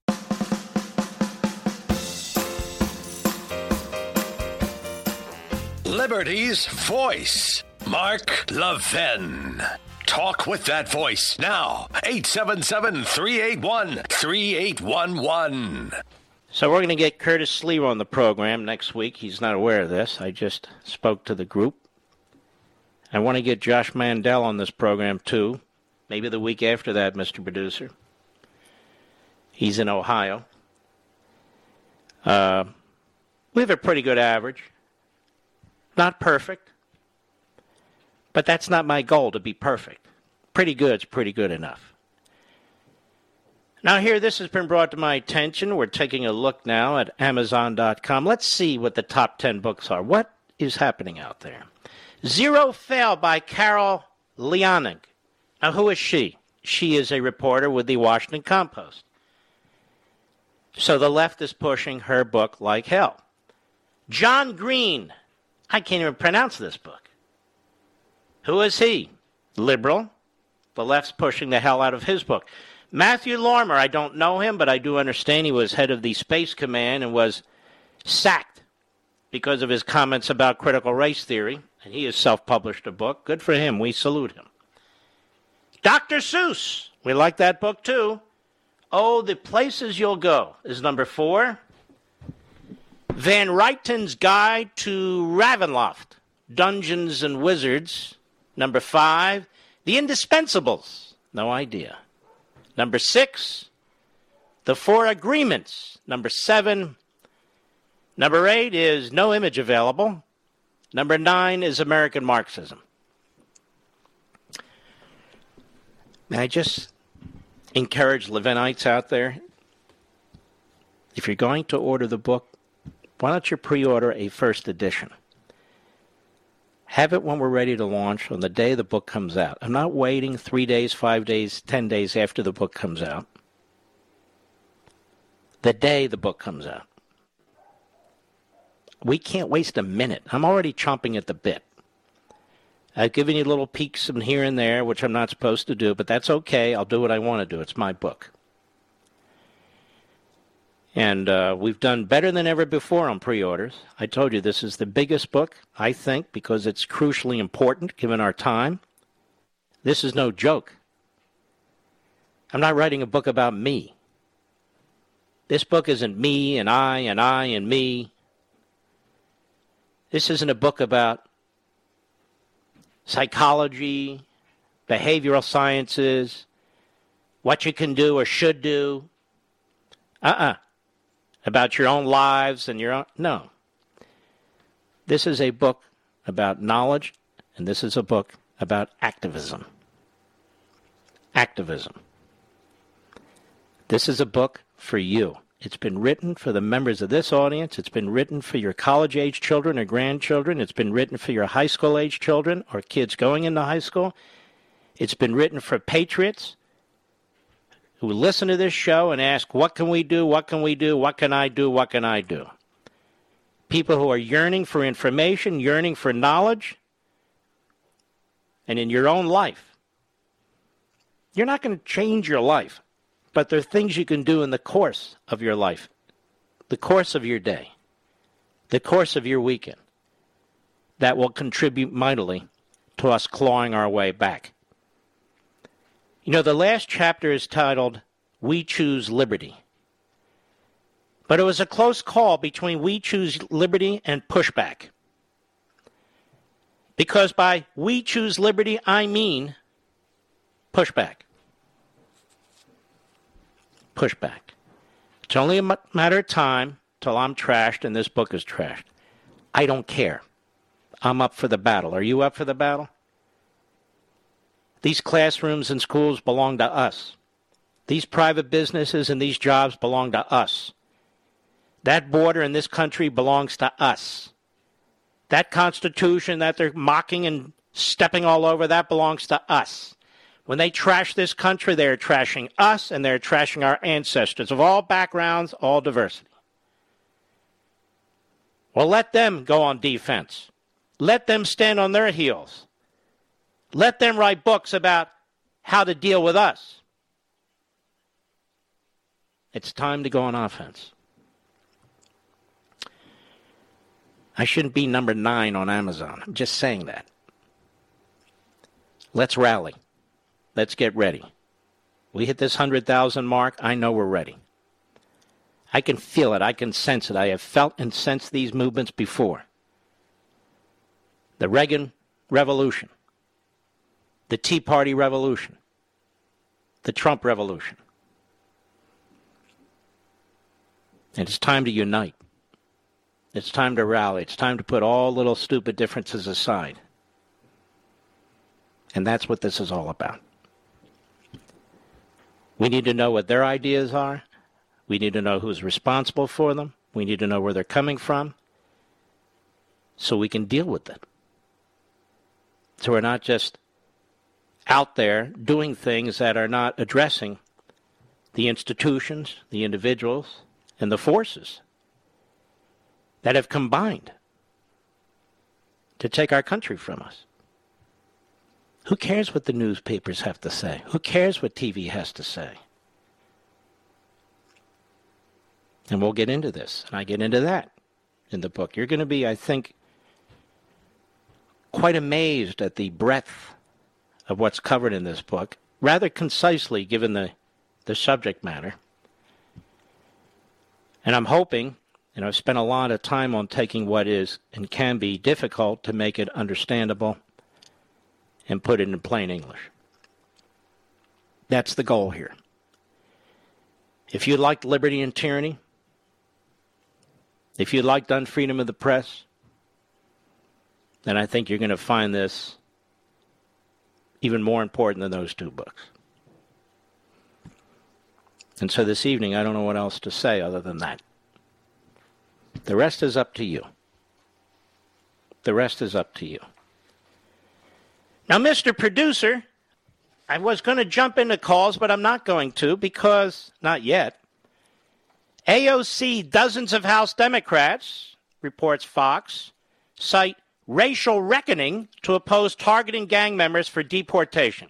Liberty's voice. Mark Levin. Talk with that voice now. 877 381 3811. So we're going to get Curtis Sliwa on the program next week. He's not aware of this. I just spoke to the group. I want to get Josh Mandel on this program too. Maybe the week after that, Mr. Producer. He's in Ohio. Uh, we have a pretty good average. Not perfect. But that's not my goal to be perfect. Pretty good's pretty good enough. Now, here, this has been brought to my attention. We're taking a look now at Amazon.com. Let's see what the top 10 books are. What is happening out there? Zero Fail by Carol Leonig. Now, who is she? She is a reporter with the Washington Compost. So the left is pushing her book like hell. John Green. I can't even pronounce this book. Who is he? Liberal. The left's pushing the hell out of his book. Matthew Lohmeier, I don't know him, but I do understand he was head of the Space Command and was sacked because of his comments about critical race theory. And he has self published a book. Good for him. We salute him. Dr. Seuss. We like that book too. Oh, the places you'll go is number four. Van Richten's Guide to Ravenloft, Dungeons and Wizards. Number five, The Indispensables. No idea. Number six, The Four Agreements. Number seven. Number eight is No Image Available. Number nine is American Marxism. May I just encourage Levinites out there? If you're going to order the book, why don't you pre order a first edition? Have it when we're ready to launch on the day the book comes out. I'm not waiting three days, five days, ten days after the book comes out. The day the book comes out. We can't waste a minute. I'm already chomping at the bit. I've given you little peeks from here and there, which I'm not supposed to do, but that's okay. I'll do what I want to do. It's my book. And uh, we've done better than ever before on pre orders. I told you this is the biggest book, I think, because it's crucially important given our time. This is no joke. I'm not writing a book about me. This book isn't me and I and I and me. This isn't a book about psychology, behavioral sciences, what you can do or should do. Uh uh-uh. uh About your own lives and your own. No. This is a book about knowledge, and this is a book about activism. Activism. This is a book for you. It's been written for the members of this audience. It's been written for your college age children or grandchildren. It's been written for your high school age children or kids going into high school. It's been written for patriots who listen to this show and ask, What can we do? What can we do? What can I do? What can I do? People who are yearning for information, yearning for knowledge, and in your own life. You're not going to change your life but there are things you can do in the course of your life, the course of your day, the course of your weekend that will contribute mightily to us clawing our way back. You know, the last chapter is titled We Choose Liberty. But it was a close call between We Choose Liberty and pushback. Because by We Choose Liberty, I mean pushback pushback. It's only a matter of time till I'm trashed and this book is trashed. I don't care. I'm up for the battle. Are you up for the battle? These classrooms and schools belong to us. These private businesses and these jobs belong to us. That border in this country belongs to us. That Constitution that they're mocking and stepping all over, that belongs to us. When they trash this country, they're trashing us and they're trashing our ancestors of all backgrounds, all diversity. Well, let them go on defense. Let them stand on their heels. Let them write books about how to deal with us. It's time to go on offense. I shouldn't be number nine on Amazon. I'm just saying that. Let's rally. Let's get ready. We hit this 100,000 mark. I know we're ready. I can feel it. I can sense it. I have felt and sensed these movements before. The Reagan Revolution, the Tea Party Revolution, the Trump Revolution. And it's time to unite. It's time to rally. It's time to put all little stupid differences aside. And that's what this is all about. We need to know what their ideas are. We need to know who's responsible for them. We need to know where they're coming from so we can deal with it. So we're not just out there doing things that are not addressing the institutions, the individuals, and the forces that have combined to take our country from us. Who cares what the newspapers have to say? Who cares what TV has to say? And we'll get into this, and I get into that in the book. You're going to be, I think, quite amazed at the breadth of what's covered in this book, rather concisely given the, the subject matter. And I'm hoping And I've spent a lot of time on taking what is and can be difficult to make it understandable and put it in plain English. That's the goal here. If you liked liberty and tyranny, if you liked unfreedom of the press, then I think you're going to find this even more important than those two books. And so this evening, I don't know what else to say other than that. The rest is up to you. The rest is up to you. Now, Mr. Producer, I was going to jump into calls, but I'm not going to because, not yet. AOC, dozens of House Democrats, reports Fox, cite racial reckoning to oppose targeting gang members for deportation.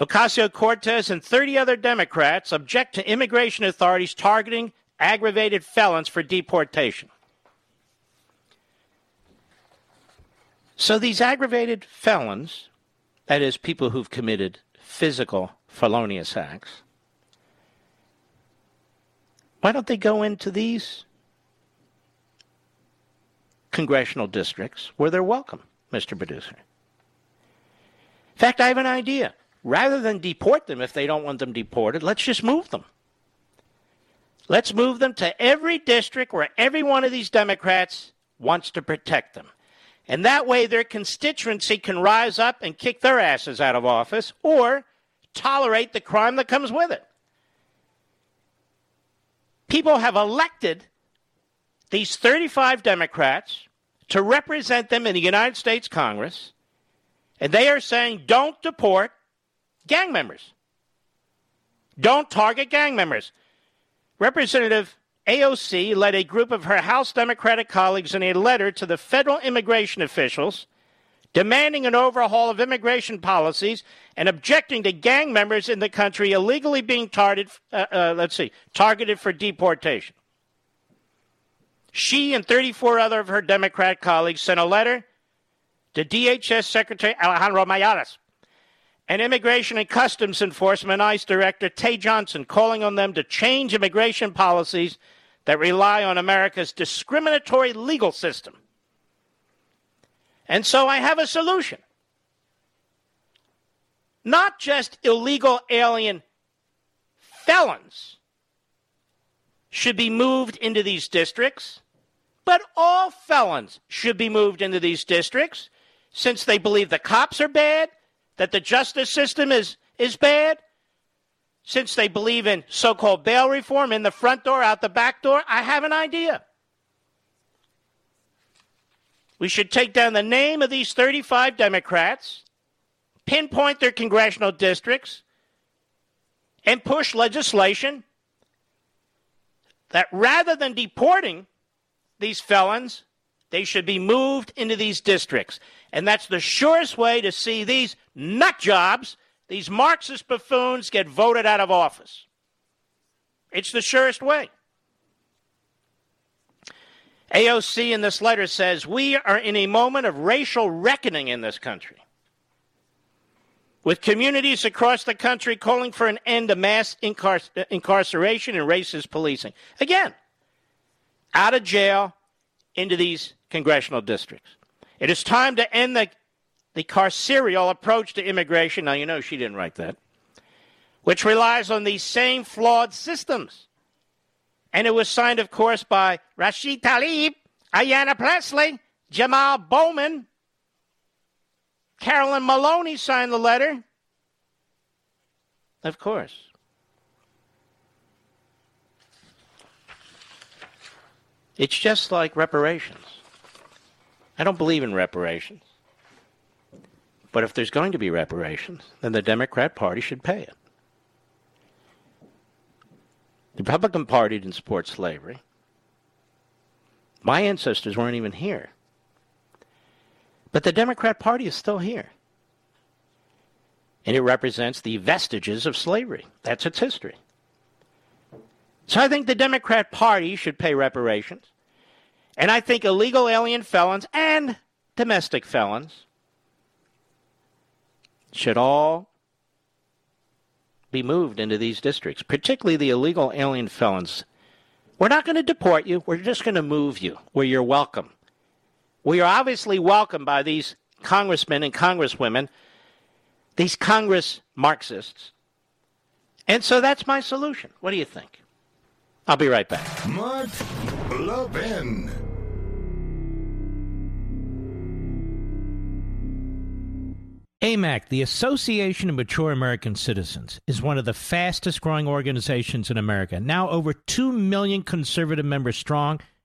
Ocasio Cortez and 30 other Democrats object to immigration authorities targeting aggravated felons for deportation. So these aggravated felons, that is, people who've committed physical felonious acts, why don't they go into these congressional districts where they're welcome, Mr. Producer? In fact, I have an idea. Rather than deport them if they don't want them deported, let's just move them. Let's move them to every district where every one of these Democrats wants to protect them. And that way their constituency can rise up and kick their asses out of office or tolerate the crime that comes with it. People have elected these 35 Democrats to represent them in the United States Congress, and they are saying don't deport gang members. Don't target gang members. Representative AOC led a group of her House Democratic colleagues in a letter to the federal immigration officials demanding an overhaul of immigration policies and objecting to gang members in the country illegally being targeted, uh, uh, let's see, targeted for deportation. She and 34 other of her Democrat colleagues sent a letter to DHS Secretary Alejandro Mayorkas and Immigration and Customs Enforcement ICE Director Tae Johnson calling on them to change immigration policies that rely on America's discriminatory legal system. And so I have a solution. Not just illegal alien felons should be moved into these districts, but all felons should be moved into these districts since they believe the cops are bad that the justice system is, is bad? Since they believe in so called bail reform in the front door, out the back door, I have an idea. We should take down the name of these 35 Democrats, pinpoint their congressional districts, and push legislation that rather than deporting these felons, they should be moved into these districts. And that's the surest way to see these nut jobs, these Marxist buffoons, get voted out of office. It's the surest way. AOC in this letter says We are in a moment of racial reckoning in this country. With communities across the country calling for an end to mass incar- incarceration and racist policing. Again, out of jail into these congressional districts. It is time to end the, the carceral approach to immigration. Now, you know she didn't write that, which relies on these same flawed systems. And it was signed, of course, by Rashid Tlaib, Ayanna Pressley, Jamal Bowman. Carolyn Maloney signed the letter. Of course. It's just like reparations. I don't believe in reparations. But if there's going to be reparations, then the Democrat Party should pay it. The Republican Party didn't support slavery. My ancestors weren't even here. But the Democrat Party is still here. And it represents the vestiges of slavery. That's its history. So I think the Democrat Party should pay reparations. And I think illegal alien felons and domestic felons should all be moved into these districts, particularly the illegal alien felons. We're not going to deport you. We're just going to move you where you're welcome. We are obviously welcomed by these congressmen and congresswomen, these Congress Marxists. And so that's my solution. What do you think? I'll be right back. Mark Levin. AMAC, the Association of Mature American Citizens, is one of the fastest growing organizations in America, now over 2 million conservative members strong,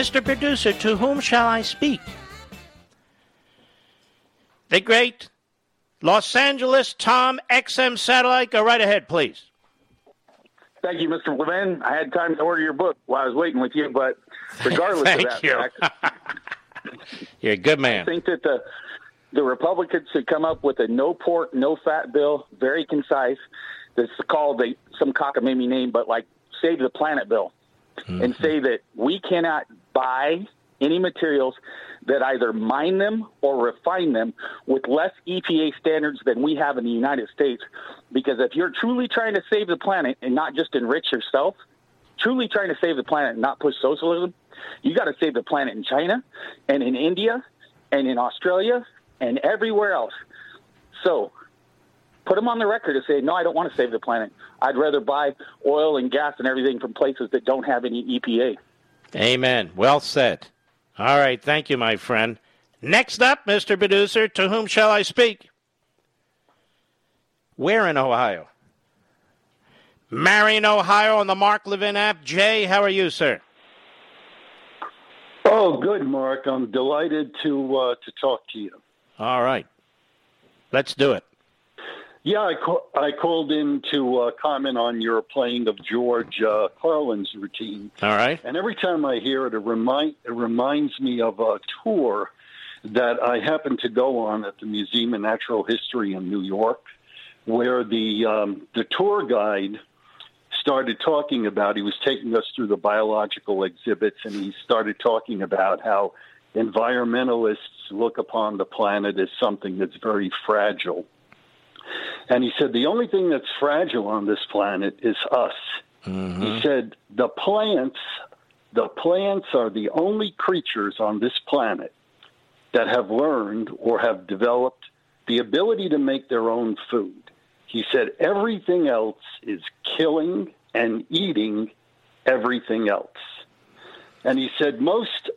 Mr. Producer, to whom shall I speak? The great Los Angeles Tom XM satellite. Go right ahead, please. Thank you, Mr. Levin. I had time to order your book while I was waiting with you, but regardless Thank of that you. fact, You're a good man. I think that the the Republicans should come up with a no pork, no fat bill, very concise. That's called a, some cockamamie name, but like save the planet bill, mm-hmm. and say that we cannot buy any materials that either mine them or refine them with less EPA standards than we have in the United States. Because if you're truly trying to save the planet and not just enrich yourself, truly trying to save the planet and not push socialism, you got to save the planet in China and in India and in Australia and everywhere else. So put them on the record to say, no, I don't want to save the planet. I'd rather buy oil and gas and everything from places that don't have any EPA. Amen. Well said. All right. Thank you, my friend. Next up, Mr. Producer, to whom shall I speak? Where in Ohio? Marion, Ohio, on the Mark Levin app. Jay, how are you, sir? Oh, good, Mark. I'm delighted to uh, to talk to you. All right. Let's do it. Yeah, I, I called in to uh, comment on your playing of George uh, Carlin's routine. All right. And every time I hear it, it, remind, it reminds me of a tour that I happened to go on at the Museum of Natural History in New York, where the um, the tour guide started talking about. He was taking us through the biological exhibits, and he started talking about how environmentalists look upon the planet as something that's very fragile. And he said the only thing that's fragile on this planet is us. He said the plants, the plants are the only creatures on this planet that have learned or have developed the ability to make their own food. He said everything else is killing and eating everything else. And he said most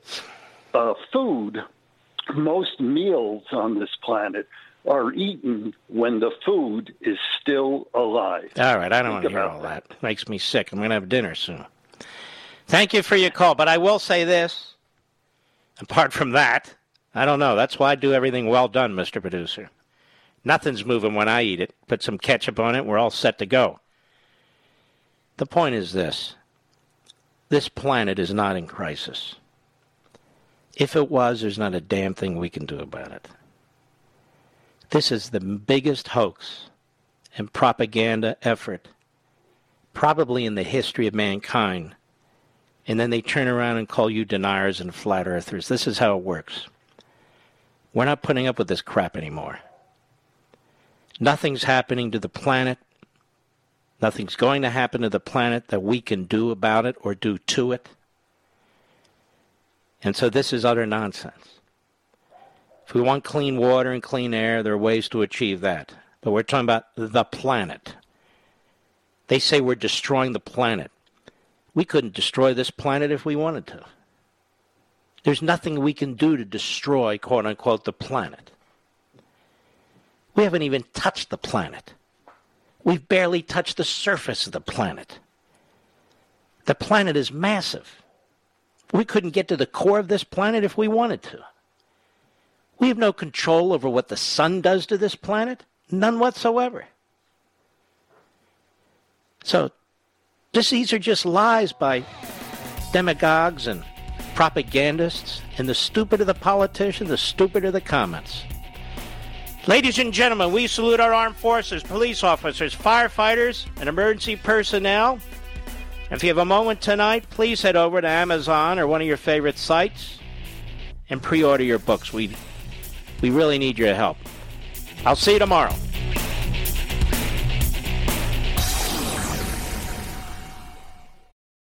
uh, food, most meals on this planet are eaten when the food is still alive. All right. I don't want to hear all that. Makes me sick. I'm going to have dinner soon. Thank you for your call. But I will say this. Apart from that, I don't know. That's why I do everything well done, Mr. Producer. Nothing's moving when I eat it. Put some ketchup on it. We're all set to go. The point is this this planet is not in crisis. If it was, there's not a damn thing we can do about it. This is the biggest hoax and propaganda effort probably in the history of mankind. And then they turn around and call you deniers and flat earthers. This is how it works. We're not putting up with this crap anymore. Nothing's happening to the planet. Nothing's going to happen to the planet that we can do about it or do to it. And so this is utter nonsense. We want clean water and clean air, there are ways to achieve that. But we're talking about the planet. They say we're destroying the planet. We couldn't destroy this planet if we wanted to. There's nothing we can do to destroy, quote unquote, the planet. We haven't even touched the planet. We've barely touched the surface of the planet. The planet is massive. We couldn't get to the core of this planet if we wanted to. We have no control over what the sun does to this planet, none whatsoever. So, this, these are just lies by demagogues and propagandists, and the stupider the politician, the stupider the comments. Ladies and gentlemen, we salute our armed forces, police officers, firefighters, and emergency personnel. If you have a moment tonight, please head over to Amazon or one of your favorite sites and pre order your books. We, we really need your help. I'll see you tomorrow.